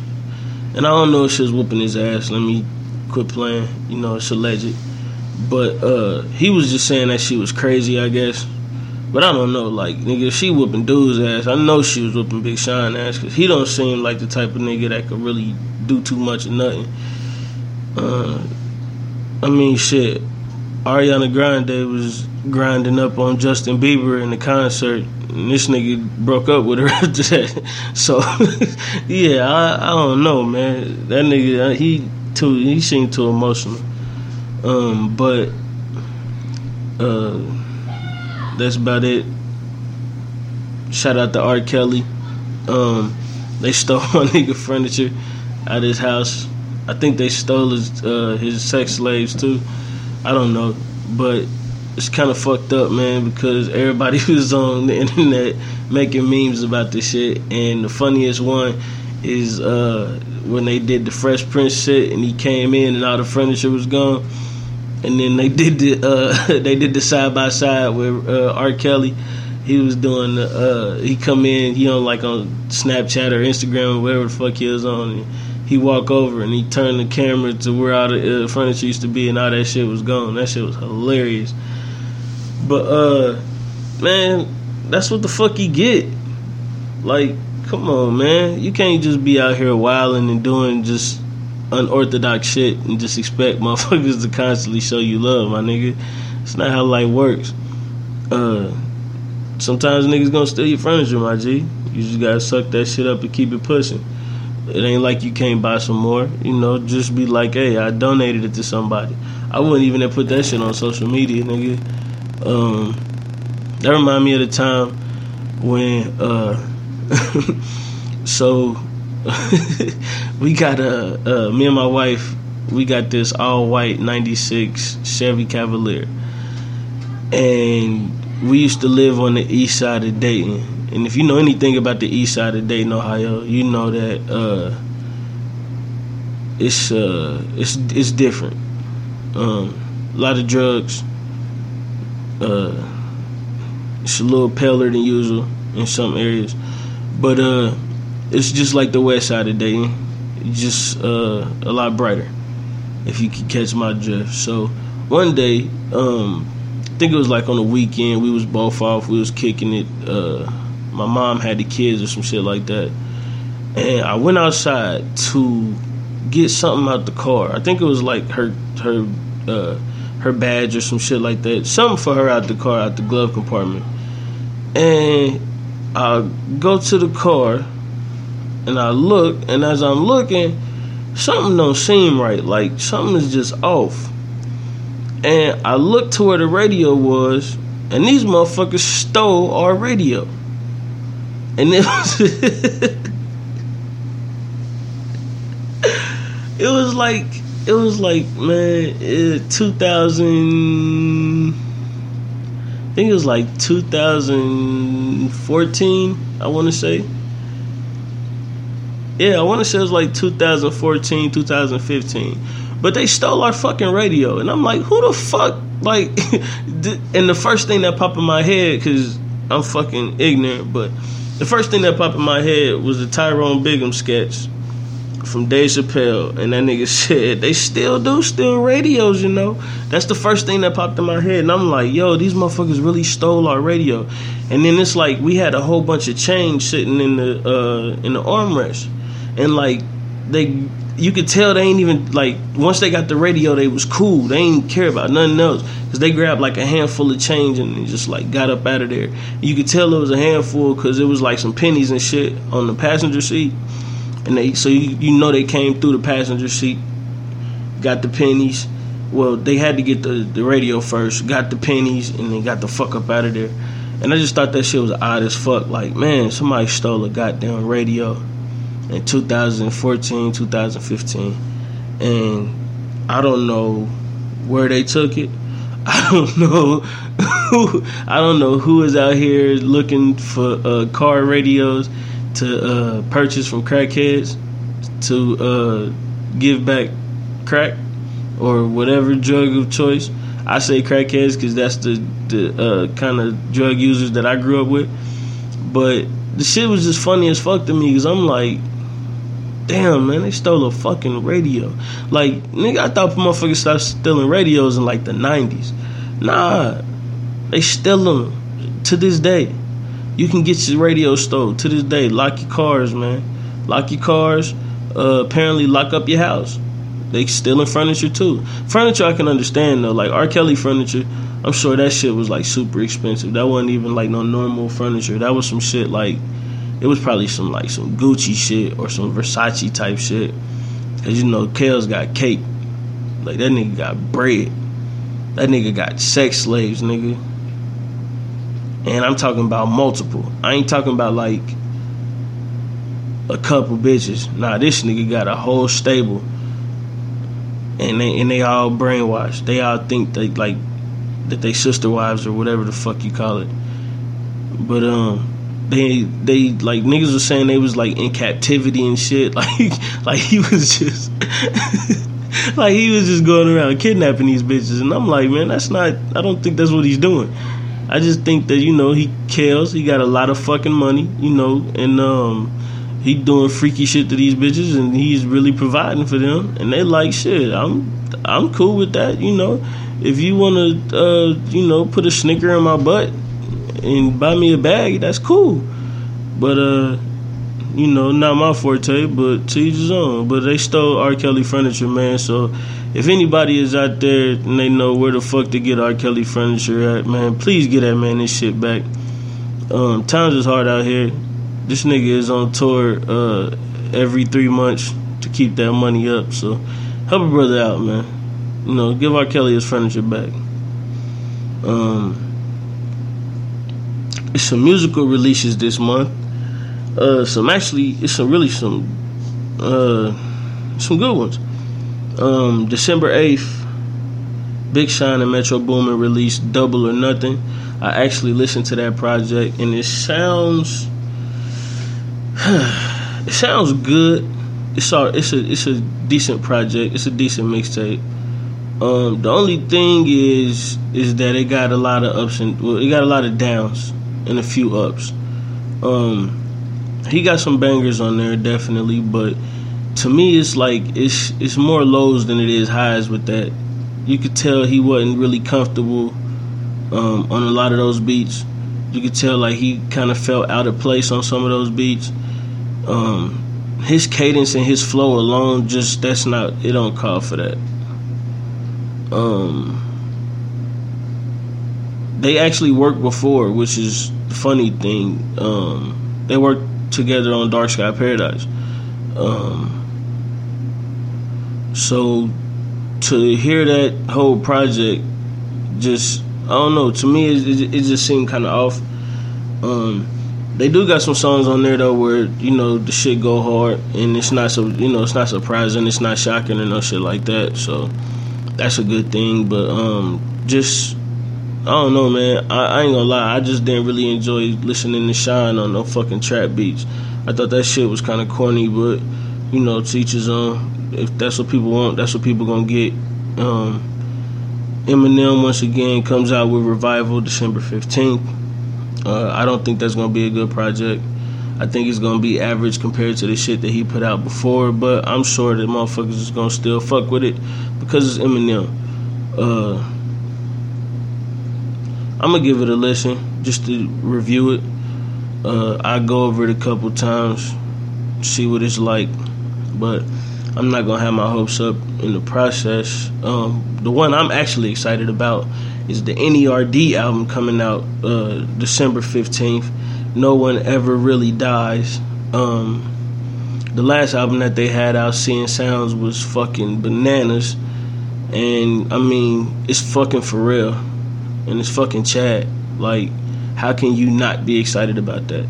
And I don't know if she was whooping his ass. Let me quit playing. You know, it's alleged. But uh, he was just saying that she was crazy, I guess. But I don't know, like nigga, she whooping dude's ass. I know she was whooping Big Sean ass because he don't seem like the type of nigga that could really do too much of nothing. Uh, I mean, shit. Ariana Grande was grinding up on Justin Bieber in the concert, and this nigga broke up with her after that. So, yeah, I, I don't know, man. That nigga, uh, he too, he seemed too emotional. Um, but uh, that's about it. Shout out to R. Kelly. Um, they stole my nigga furniture out his house. I think they stole his uh, his sex slaves too. I don't know, but it's kind of fucked up, man, because everybody was on the internet making memes about this shit, and the funniest one is uh, when they did the Fresh Prince shit, and he came in, and all the furniture was gone. And then they did the uh, they did the side by side with uh, R. Kelly. He was doing the uh, he come in, he on like on Snapchat or Instagram or whatever the fuck he was on. He walk over and he turned the camera to where all the uh, furniture used to be, and all that shit was gone. That shit was hilarious. But uh, man, that's what the fuck you get. Like, come on, man. You can't just be out here wilding and doing just unorthodox shit and just expect motherfuckers to constantly show you love, my nigga. It's not how life works. Uh, sometimes niggas gonna steal your furniture, my G. You just gotta suck that shit up and keep it pushing. It ain't like you can't buy some more. You know, just be like, hey, I donated it to somebody. I wouldn't even have put that shit on social media, nigga. Um, that remind me of the time when uh, so we got a uh, me and my wife we got this all white 96 Chevy Cavalier. And we used to live on the east side of Dayton. And if you know anything about the east side of Dayton Ohio you know that uh, it's uh, it's it's different. Um, a lot of drugs uh, it's a little paler than usual in some areas, but uh, it's just like the west side of Dayton, just uh, a lot brighter. If you can catch my drift. So one day, um, I think it was like on the weekend, we was both off, we was kicking it. Uh, my mom had the kids or some shit like that, and I went outside to get something out the car. I think it was like her her uh, her badge or some shit like that. Something for her out the car, out the glove compartment. And I go to the car and I look, and as I'm looking, something don't seem right. Like something is just off. And I looked to where the radio was, and these motherfuckers stole our radio. And it was it was like it was like man, it, 2000. I think it was like 2014. I want to say. Yeah, I want to say it was like 2014, 2015. But they stole our fucking radio, and I'm like, who the fuck? Like, and the first thing that popped in my head, because I'm fucking ignorant, but the first thing that popped in my head was the Tyrone Biggums sketch from Dave Chappelle, and that nigga said they still do steal radios. You know, that's the first thing that popped in my head, and I'm like, yo, these motherfuckers really stole our radio. And then it's like we had a whole bunch of change sitting in the uh, in the armrest, and like they. You could tell they ain't even like once they got the radio, they was cool. They ain't care about nothing else because they grabbed like a handful of change and just like got up out of there. You could tell it was a handful because it was like some pennies and shit on the passenger seat and they so you, you know they came through the passenger seat, got the pennies. Well, they had to get the, the radio first, got the pennies, and then got the fuck up out of there. And I just thought that shit was odd as fuck. Like, man, somebody stole a goddamn radio in 2014, 2015. And I don't know where they took it. I don't know who I don't know who is out here looking for uh, car radios to uh, purchase from crackheads to uh, give back crack or whatever drug of choice. I say crackheads because that's the the uh, kind of drug users that I grew up with. But the shit was just funny as fuck to me because I'm like, damn man, they stole a fucking radio. Like nigga, I thought motherfuckers stopped stealing radios in like the '90s. Nah, they still them to this day. You can get your radio stole to this day. Lock your cars, man. Lock your cars. Uh, apparently, lock up your house. They stealing furniture too. Furniture I can understand though. Like R. Kelly furniture, I'm sure that shit was like super expensive. That wasn't even like no normal furniture. That was some shit like it was probably some like some Gucci shit or some Versace type shit. Cause you know Kale's got cake. Like that nigga got bread. That nigga got sex slaves, nigga. And I'm talking about multiple. I ain't talking about like a couple bitches. Nah, this nigga got a whole stable. And they and they all brainwashed. They all think they like that they sister wives or whatever the fuck you call it. But um they they like niggas was saying they was like in captivity and shit. Like like he was just like he was just going around kidnapping these bitches, and I'm like, man, that's not. I don't think that's what he's doing. I just think that you know he cares. He got a lot of fucking money, you know, and um, he doing freaky shit to these bitches, and he's really providing for them, and they like shit. I'm I'm cool with that, you know. If you wanna, uh, you know, put a snicker in my butt and buy me a bag, that's cool. But uh, you know, not my forte, but to each his own. But they stole R. Kelly furniture, man. So if anybody is out there and they know where the fuck to get R. Kelly furniture at, man, please get that man this shit back. Um, times is hard out here. This nigga is on tour uh, every three months to keep that money up. So help a brother out, man. You know, give R. Kelly his furniture back. Um, it's some musical releases this month. Uh, some actually, it's some really some uh, some good ones. Um, December eighth, Big Sean and Metro Boomin released "Double or Nothing." I actually listened to that project, and it sounds it sounds good. It's it's a it's a decent project. It's a decent mixtape. Um, the only thing is is that it got a lot of ups and well, it got a lot of downs and a few ups. Um, he got some bangers on there definitely, but to me it's like it's it's more lows than it is highs with that. You could tell he wasn't really comfortable um, on a lot of those beats. You could tell like he kind of felt out of place on some of those beats. Um, his cadence and his flow alone just that's not it don't call for that. Um, they actually worked before, which is the funny thing. Um, they worked together on Dark Sky Paradise. Um, so to hear that whole project, just I don't know. To me, it, it just seemed kind of off. Um, they do got some songs on there though where you know the shit go hard and it's not so you know it's not surprising, it's not shocking or no shit like that. So that's a good thing. But um, just I don't know, man. I, I, ain't gonna lie. I just didn't really enjoy listening to Shine on no fucking trap beats. I thought that shit was kind of corny, but you know, teachers on. If that's what people want, that's what people gonna get. Um, Eminem once again comes out with Revival December fifteenth. Uh, I don't think that's gonna be a good project. I think it's gonna be average compared to the shit that he put out before, but I'm sure that motherfuckers is gonna still fuck with it because it's Eminem. Uh, I'm gonna give it a listen just to review it. Uh, I go over it a couple times, see what it's like, but I'm not gonna have my hopes up in the process. Um, the one I'm actually excited about is the NERD album coming out uh, December 15th. No one ever really dies. Um, the last album that they had out, Seeing Sounds, was fucking bananas, and I mean it's fucking for real and it's fucking Chad. Like, how can you not be excited about that?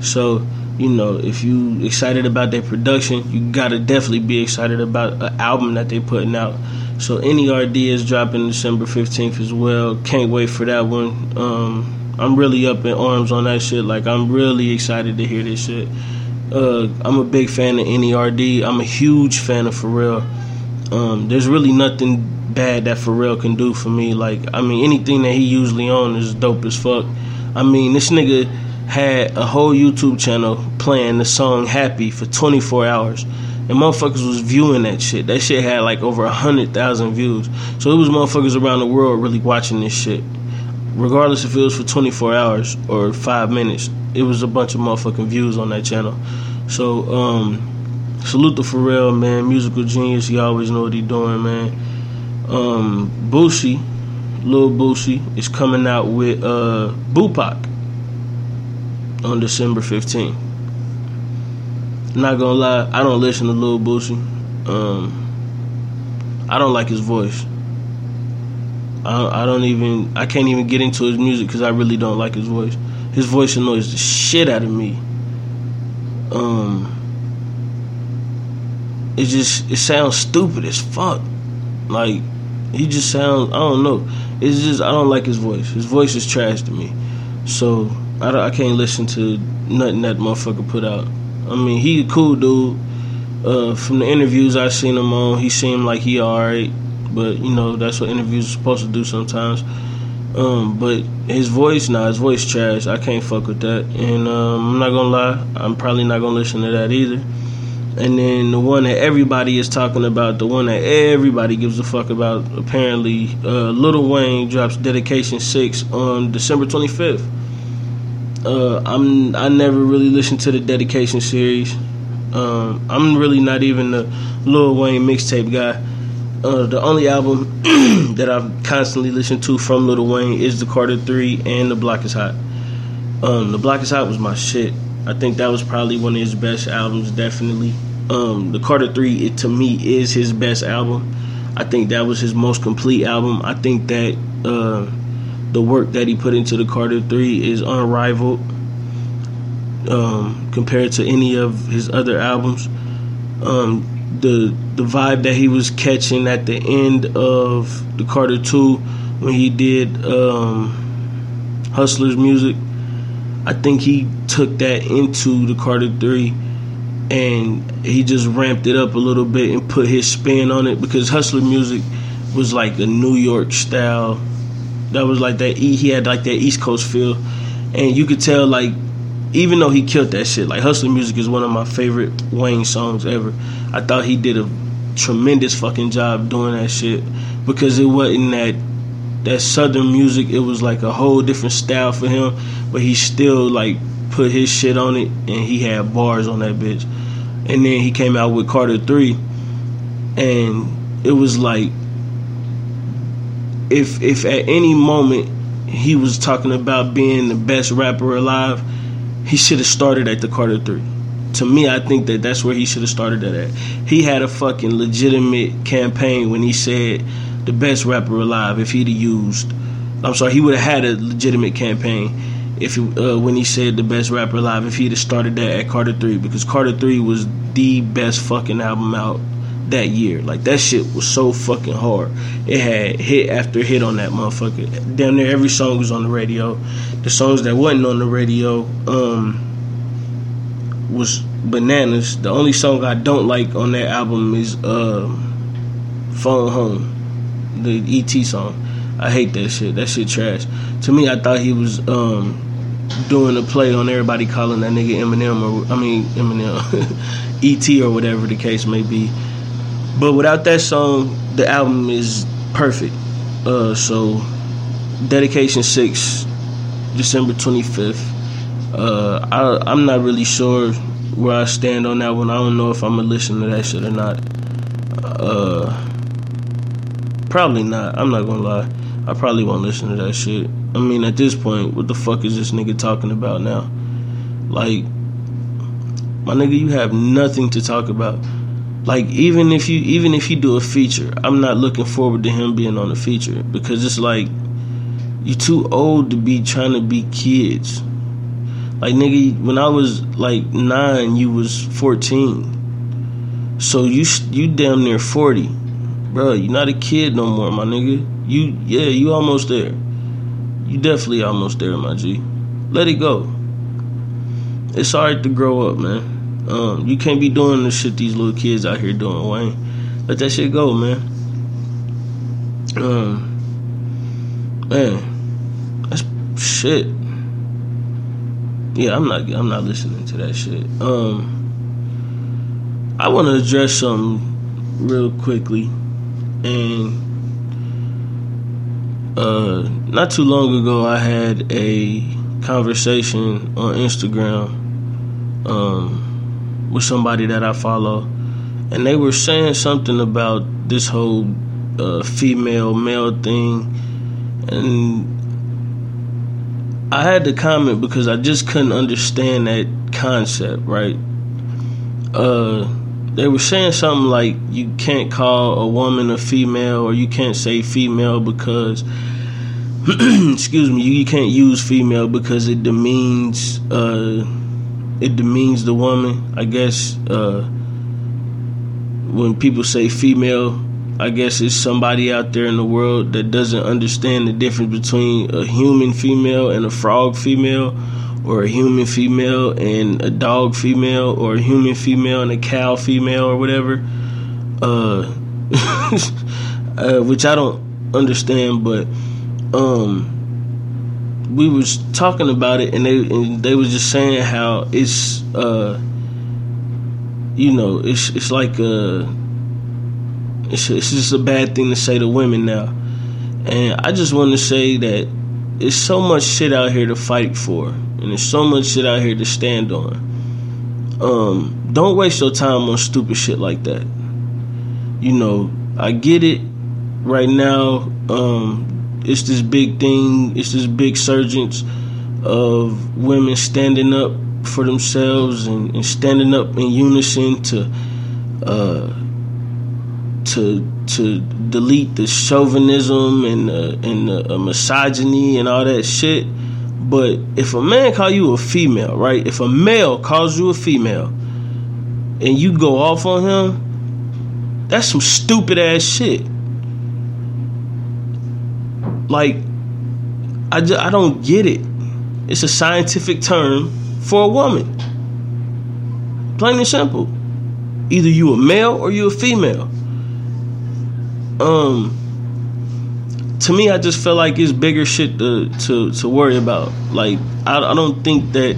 So, you know, if you excited about their production, you gotta definitely be excited about an album that they putting out. So NERD is dropping December fifteenth as well. Can't wait for that one. Um, I'm really up in arms on that shit. Like I'm really excited to hear this shit. Uh, I'm a big fan of NERD. I'm a huge fan of Pharrell. Um, there's really nothing bad that Pharrell can do for me. Like, I mean, anything that he usually on is dope as fuck. I mean, this nigga had a whole YouTube channel playing the song Happy for 24 hours. And motherfuckers was viewing that shit. That shit had like over a hundred thousand views. So it was motherfuckers around the world really watching this shit. Regardless if it was for 24 hours or five minutes, it was a bunch of motherfucking views on that channel. So, um, salute to Pharrell, man. Musical genius. He always know what he doing, man um, Boosie, Lil Boosie, is coming out with uh, Bupac on December 15th. Not gonna lie, I don't listen to Lil Boosie. Um, I don't like his voice. I, I don't even, I can't even get into his music because I really don't like his voice. His voice annoys the shit out of me. Um, it just, it sounds stupid as fuck. Like, he just sounds I don't know. It's just I don't like his voice. His voice is trash to me. So I, I can't listen to nothing that motherfucker put out. I mean, he a cool dude. Uh, from the interviews I seen him on, he seemed like he alright. But you know, that's what interviews are supposed to do sometimes. Um, but his voice, nah, his voice trash. I can't fuck with that. And um, I'm not gonna lie, I'm probably not gonna listen to that either. And then the one that everybody is talking about, the one that everybody gives a fuck about, apparently, uh, Lil Wayne drops Dedication Six on December 25th. Uh, I'm I never really listened to the Dedication series. Um, I'm really not even the Lil Wayne mixtape guy. Uh, the only album that I've constantly listened to from Lil Wayne is the Carter Three and the Block is Hot. Um, the Block is Hot was my shit. I think that was probably one of his best albums, definitely. Um, the Carter Three, it, to me, is his best album. I think that was his most complete album. I think that uh, the work that he put into the Carter Three is unrivaled um, compared to any of his other albums. Um, the the vibe that he was catching at the end of the Carter Two when he did um, Hustler's music I think he took that into the Carter Three, and he just ramped it up a little bit and put his spin on it because Hustler music was like a New York style. That was like that. He had like that East Coast feel, and you could tell like even though he killed that shit, like Hustler music is one of my favorite Wayne songs ever. I thought he did a tremendous fucking job doing that shit because it wasn't that that southern music. It was like a whole different style for him, but he still like put his shit on it, and he had bars on that bitch. And then he came out with Carter Three, and it was like if if at any moment he was talking about being the best rapper alive, he should have started at the Carter Three. To me, I think that that's where he should have started that at. He had a fucking legitimate campaign when he said the best rapper alive if he'd have used. I'm sorry, he would have had a legitimate campaign if uh, when he said the best rapper alive if he'd have started that at Carter Three because Carter Three was the best fucking album out that year. Like that shit was so fucking hard. It had hit after hit on that motherfucker. Damn near every song was on the radio. The songs that wasn't on the radio um, was bananas. The only song I don't like on that album is uh, Phone Home the ET song. I hate that shit. That shit trash. To me, I thought he was um, doing a play on everybody calling that nigga Eminem or I mean Eminem, ET or whatever the case may be. But without that song, the album is perfect. Uh, so, dedication six, December twenty fifth. Uh, I, I'm not really sure where I stand on that one. I don't know if I'm gonna listen to that shit or not. Uh, Probably not. I'm not gonna lie. I probably won't listen to that shit. I mean, at this point, what the fuck is this nigga talking about now? Like, my nigga, you have nothing to talk about. Like, even if you even if you do a feature, I'm not looking forward to him being on the feature because it's like you too old to be trying to be kids. Like nigga, when I was like nine, you was fourteen. So you you damn near forty bro, you're not a kid no more, my nigga. You, yeah, you almost there. You definitely almost there, my G. Let it go. It's alright to grow up, man. Um, you can't be doing the shit these little kids out here doing, Wayne. Let that shit go, man. Um, man, that's shit. Yeah, I'm not. I'm not listening to that shit. Um, I want to address something real quickly and uh, not too long ago, I had a conversation on Instagram um, with somebody that I follow, and they were saying something about this whole uh, female male thing, and I had to comment because I just couldn't understand that concept, right? Uh, they were saying something like you can't call a woman a female or you can't say female because excuse me you, can't use female because it demeans uh, it demeans the woman i guess uh, when people say female i guess it's somebody out there in the world that doesn't understand the difference between a human female and a frog female or a human female and a dog female or a human female and a cow female or whatever. Uh, uh, which I don't understand, but um, we was talking about it, and they and they was just saying how it's uh, you know, it's it's like a uh, it's it's just a bad thing to say to women now, and I just want to say that there's so much shit out here to fight for, and there's so much shit out here to stand on. Um, don't waste your time on stupid shit like that. You know, I get it. Right now, um, it's this big thing, it's this big surgence of women standing up for themselves and, and standing up in unison to uh, to to delete the chauvinism and uh, and the uh, misogyny and all that shit. But if a man call you a female, right? If a male calls you a female, and you go off on him, that's some stupid ass shit. Like, I, just, I don't get it. It's a scientific term for a woman. Plain and simple. Either you a male or you a female. Um, to me, I just feel like it's bigger shit to to, to worry about. Like, I, I don't think that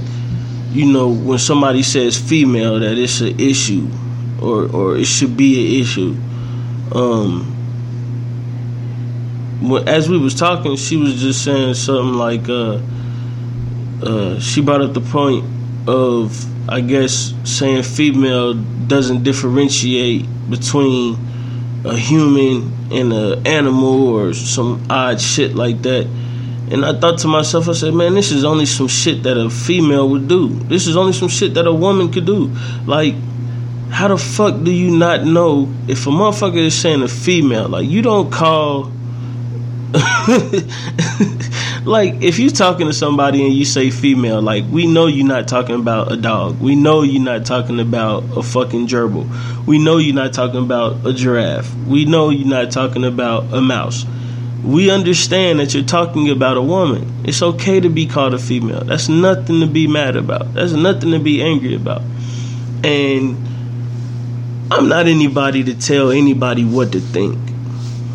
you know when somebody says female that it's an issue or or it should be an issue. Um, as we was talking, she was just saying something like, uh, uh, she brought up the point of, I guess, saying female doesn't differentiate between a human and an animal or some odd shit like that. And I thought to myself, I said, man, this is only some shit that a female would do. This is only some shit that a woman could do. Like, how the fuck do you not know if a motherfucker is saying a female? Like, you don't call like if you're talking to somebody and you say female, like we know you're not talking about a dog. We know you're not talking about a fucking gerbil. We know you're not talking about a giraffe. We know you're not talking about a mouse. We understand that you're talking about a woman. It's okay to be called a female. That's nothing to be mad about. That's nothing to be angry about. And I'm not anybody to tell anybody what to think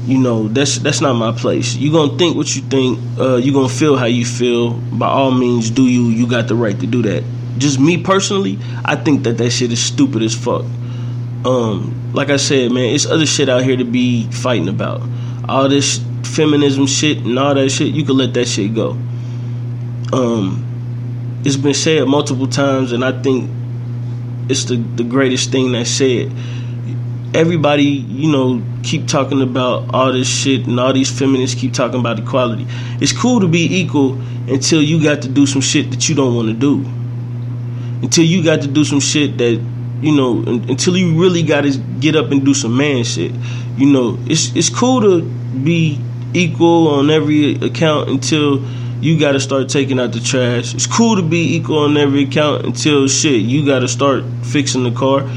you know that's that's not my place. You're gonna think what you think uh, you gonna feel how you feel. By all means do you you got the right to do that. Just me personally i think that that shit is stupid as fuck. Um like i said man it's other shit out here to be fighting about. All this feminism shit and all that shit you can let that shit go. Um it's been said multiple times and i think it's the the greatest thing that's said everybody, you know, keep talking about all this shit and all these feminists keep talking about equality. It's cool to be equal until you got to do some shit that you don't want to do. Until you got to do some shit that, you know, until you really got to get up and do some man shit. You know, it's it's cool to be equal on every account until you got to start taking out the trash. It's cool to be equal on every account until shit you got to start fixing the car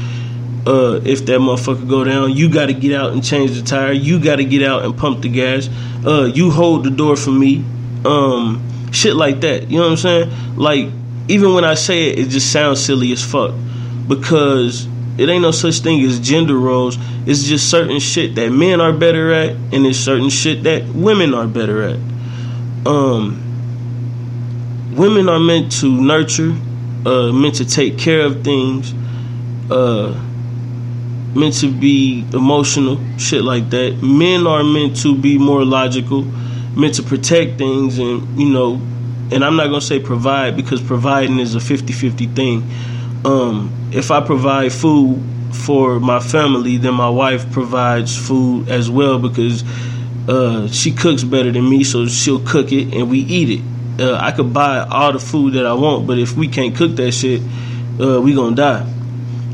uh, if that motherfucker go down, you got to get out and change the tire. You got to get out and pump the gas. Uh, you hold the door for me. Um, shit like that. You know what I'm saying? Like even when I say it, it just sounds silly as fuck because it ain't no such thing as gender roles. It's just certain shit that men are better at, and it's certain shit that women are better at. Um, women are meant to nurture, uh, meant to take care of things. Uh, meant to be emotional, shit like that. Men are meant to be more logical, meant to protect things, and you know, and I'm not gonna say provide because providing is a 50-50 thing. Um, if I provide food for my family, then my wife provides food as well because uh, she cooks better than me, so she'll cook it and we eat it. Uh, I could buy all the food that I want, but if we can't cook that shit, uh, we gonna die.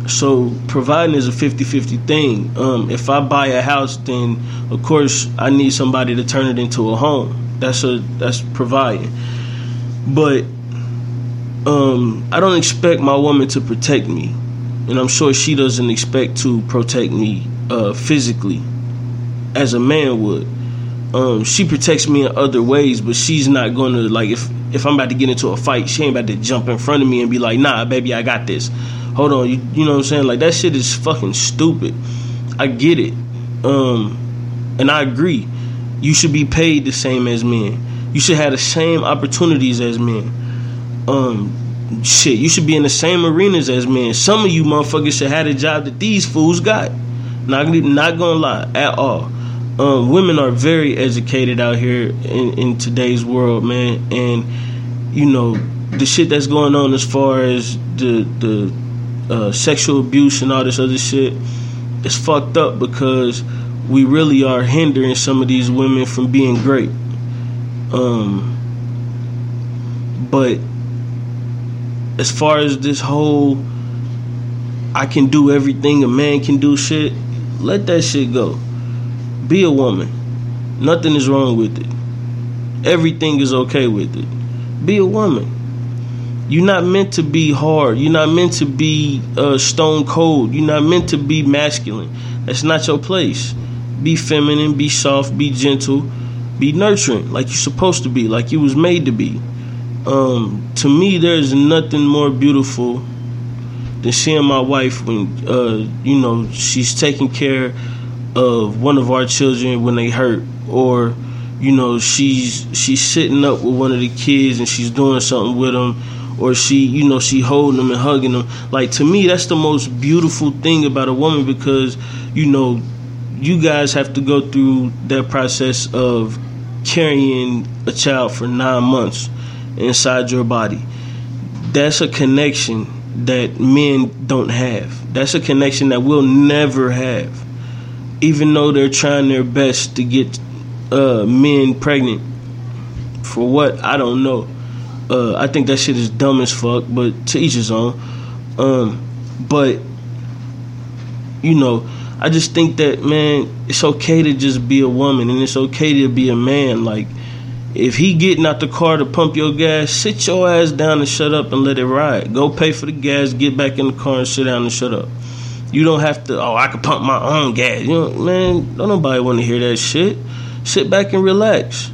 So providing is a 50-50 thing. Um, if I buy a house, then of course I need somebody to turn it into a home. That's a that's providing. But um, I don't expect my woman to protect me, and I'm sure she doesn't expect to protect me uh, physically, as a man would. Um, she protects me in other ways, but she's not gonna like if if I'm about to get into a fight, she ain't about to jump in front of me and be like, "Nah, baby, I got this." Hold on, you, you know what I'm saying? Like that shit is fucking stupid. I get it, um, and I agree. You should be paid the same as men. You should have the same opportunities as men. Um, shit, you should be in the same arenas as men. Some of you motherfuckers should have the job that these fools got. Not not gonna lie at all um, women are very educated out here in, in today's world, man, and you know the shit that's going on as far as the the uh, sexual abuse and all this other shit is fucked up because we really are hindering some of these women from being great. Um, but as far as this whole I can do everything a man can do shit, let that shit go. Be a woman. Nothing is wrong with it. Everything is okay with it. Be a woman. You're not meant to be hard. You're not meant to be uh, stone cold. You're not meant to be masculine. That's not your place. Be feminine, be soft, be gentle, be nurturing like you're supposed to be, like you was made to be. Um, to me, there's nothing more beautiful than seeing my wife when uh, you know she's taking care of one of our children when they hurt or you know she's she's sitting up with one of the kids and she's doing something with them or she you know she holding them and hugging them. Like to me that's the most beautiful thing about a woman because you know you guys have to go through that process of carrying a child for nine months inside your body. That's a connection that men don't have. That's a connection that we'll never have. Even though they're trying their best to get uh, men pregnant. For what? I don't know. Uh, I think that shit is dumb as fuck, but to each his own. Um, but you know, I just think that man, it's okay to just be a woman, and it's okay to be a man. Like, if he getting out the car to pump your gas, sit your ass down and shut up and let it ride. Go pay for the gas, get back in the car and sit down and shut up. You don't have to. Oh, I can pump my own gas. You know, man. Don't nobody want to hear that shit. Sit back and relax.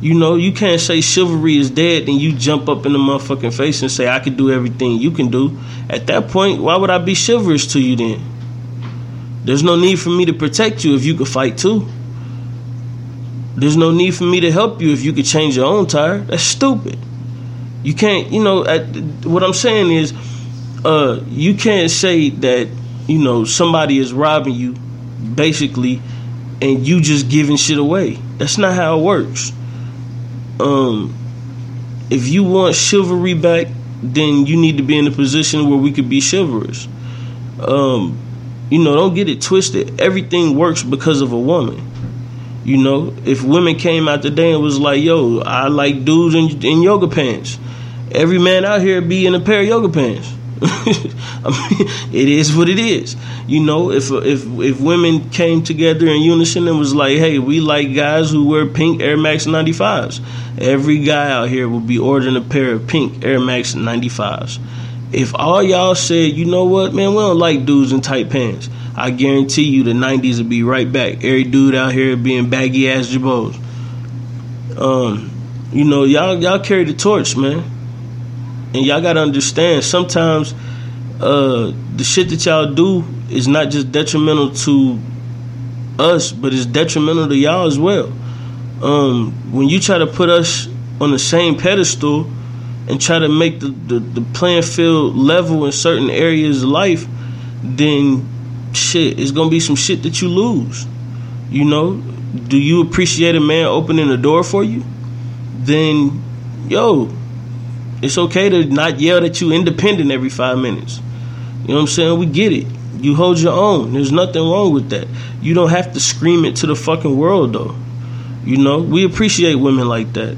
You know, you can't say chivalry is dead and you jump up in the motherfucking face and say I can do everything you can do. At that point, why would I be chivalrous to you then? There's no need for me to protect you if you could fight too. There's no need for me to help you if you could change your own tire. That's stupid. You can't, you know, at, what I'm saying is, uh, you can't say that you know, somebody is robbing you, basically, and you just giving shit away. That's not how it works. Um, if you want chivalry back, then you need to be in a position where we could be chivalrous. Um, you know, don't get it twisted. Everything works because of a woman. You know, if women came out today and was like, "Yo, I like dudes in, in yoga pants," every man out here be in a pair of yoga pants. I mean, it is what it is. You know, if if if women came together in unison and was like, "Hey, we like guys who wear pink Air Max 95s," every guy out here will be ordering a pair of pink Air Max 95s. If all y'all said, "You know what, man, we don't like dudes in tight pants," I guarantee you the 90s would be right back. Every dude out here being baggy ass jabos. Um, you know, y'all y'all carry the torch, man and y'all gotta understand sometimes uh, the shit that y'all do is not just detrimental to us, but it's detrimental to y'all as well. Um, when you try to put us on the same pedestal and try to make the, the, the playing field level in certain areas of life, then shit, it's gonna be some shit that you lose. You know, do you appreciate a man opening the door for you? Then, yo, it's okay to not yell that you independent every five minutes. You know what I'm saying? We get it. You hold your own. There's nothing wrong with that. You don't have to scream it to the fucking world though. You know, we appreciate women like that.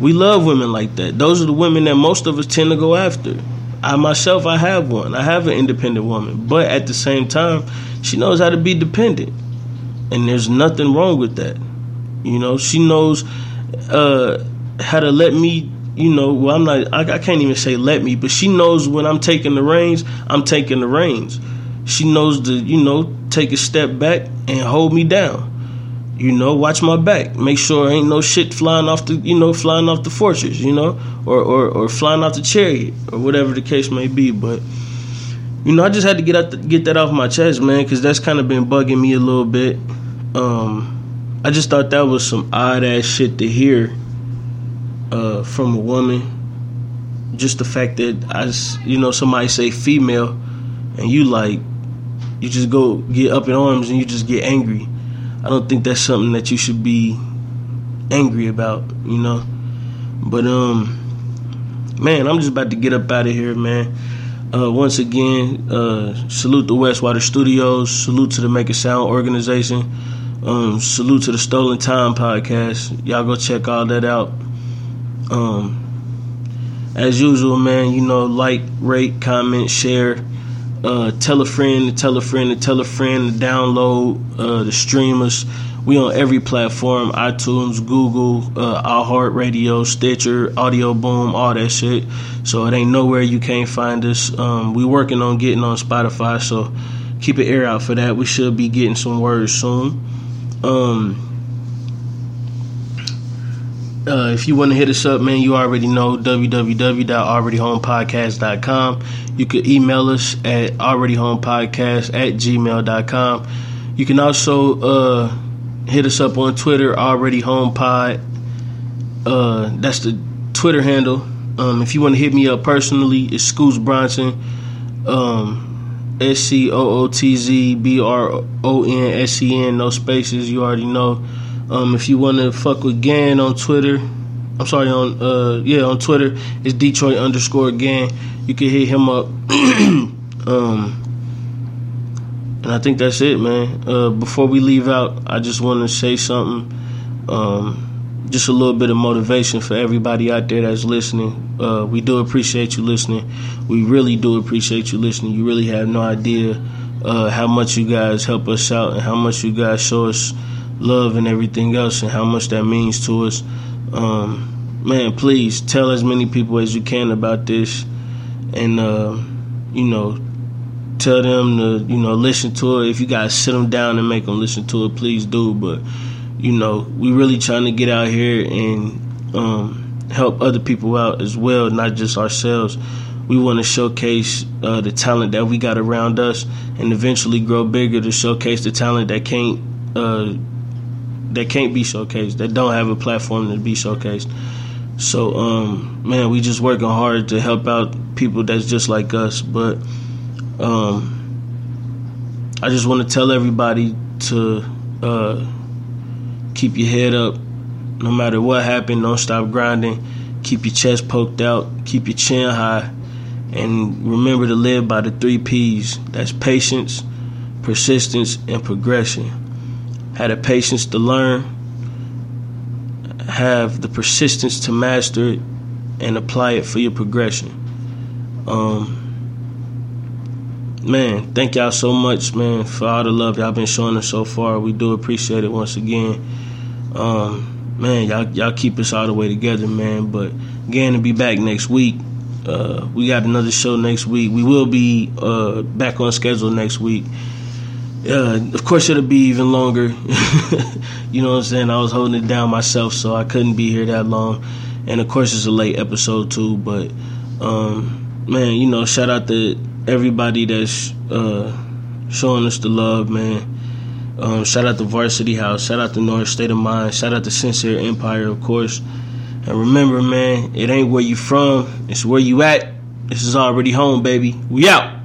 We love women like that. Those are the women that most of us tend to go after. I myself, I have one. I have an independent woman, but at the same time, she knows how to be dependent, and there's nothing wrong with that. You know, she knows uh, how to let me you know, well, I'm not, I, I, can't even say let me, but she knows when I'm taking the reins, I'm taking the reins. She knows to, you know, take a step back and hold me down. You know, watch my back. Make sure ain't no shit flying off the, you know, flying off the fortress, you know, or or, or flying off the chariot, or whatever the case may be. But you know, I just had to get out the, get that off my chest, man, because that's kind of been bugging me a little bit. Um, I just thought that was some odd ass shit to hear uh, from a woman. Just the fact that I, you know, somebody say female, and you like, you just go get up in arms and you just get angry I don't think that's something that you should be angry about, you know. But um, man, I'm just about to get up out of here, man. Uh, once again, uh, salute the Westwater Studios. Salute to the Make a Sound organization. Um, salute to the Stolen Time podcast. Y'all go check all that out. Um, as usual, man, you know, like, rate, comment, share. Uh, tell a friend, tell a friend, tell a friend download uh, the streamers. We on every platform: iTunes, Google, uh, iHeartRadio, Stitcher, Audio Boom, all that shit. So it ain't nowhere you can't find us. Um, we working on getting on Spotify, so keep an ear out for that. We should be getting some words soon. Um, uh, if you want to hit us up, man, you already know www.alreadyhomepodcast.com. You can email us at alreadyhomepodcast at gmail.com. You can also uh, hit us up on Twitter, alreadyhomepod. Uh, that's the Twitter handle. Um, if you want to hit me up personally, it's Scootz Bronsen. Um, S C O O T Z B R O N S E N, no spaces, you already know. Um, if you want to fuck with Gan on Twitter, I'm sorry on uh yeah on Twitter it's Detroit underscore Gan. You can hit him up. um, and I think that's it, man. Uh, before we leave out, I just want to say something. Um, just a little bit of motivation for everybody out there that's listening. Uh, we do appreciate you listening. We really do appreciate you listening. You really have no idea uh, how much you guys help us out and how much you guys show us love and everything else and how much that means to us. Um, man, please tell as many people as you can about this, and uh, you know, tell them to you know listen to it. If you guys sit them down and make them listen to it, please do. But you know, we really trying to get out here and um, help other people out as well, not just ourselves. We want to showcase uh, the talent that we got around us, and eventually grow bigger to showcase the talent that can't. Uh, that can't be showcased, that don't have a platform to be showcased. So, um, man, we just working hard to help out people that's just like us. But um, I just want to tell everybody to uh, keep your head up, no matter what happened. Don't stop grinding. Keep your chest poked out. Keep your chin high, and remember to live by the three P's. That's patience, persistence, and progression have the patience to learn, have the persistence to master it, and apply it for your progression. Um, man, thank y'all so much, man, for all the love y'all been showing us so far. We do appreciate it once again. Um, man, y'all y'all keep us all the way together, man. But again, to be back next week. Uh, we got another show next week. We will be uh, back on schedule next week. Uh, of course, it'll be even longer. you know what I'm saying? I was holding it down myself, so I couldn't be here that long. And of course, it's a late episode too. But um, man, you know, shout out to everybody that's uh, showing us the love, man. Um, shout out to Varsity House. Shout out to North State of Mind. Shout out to Sincere Empire, of course. And remember, man, it ain't where you from; it's where you at. This is already home, baby. We out.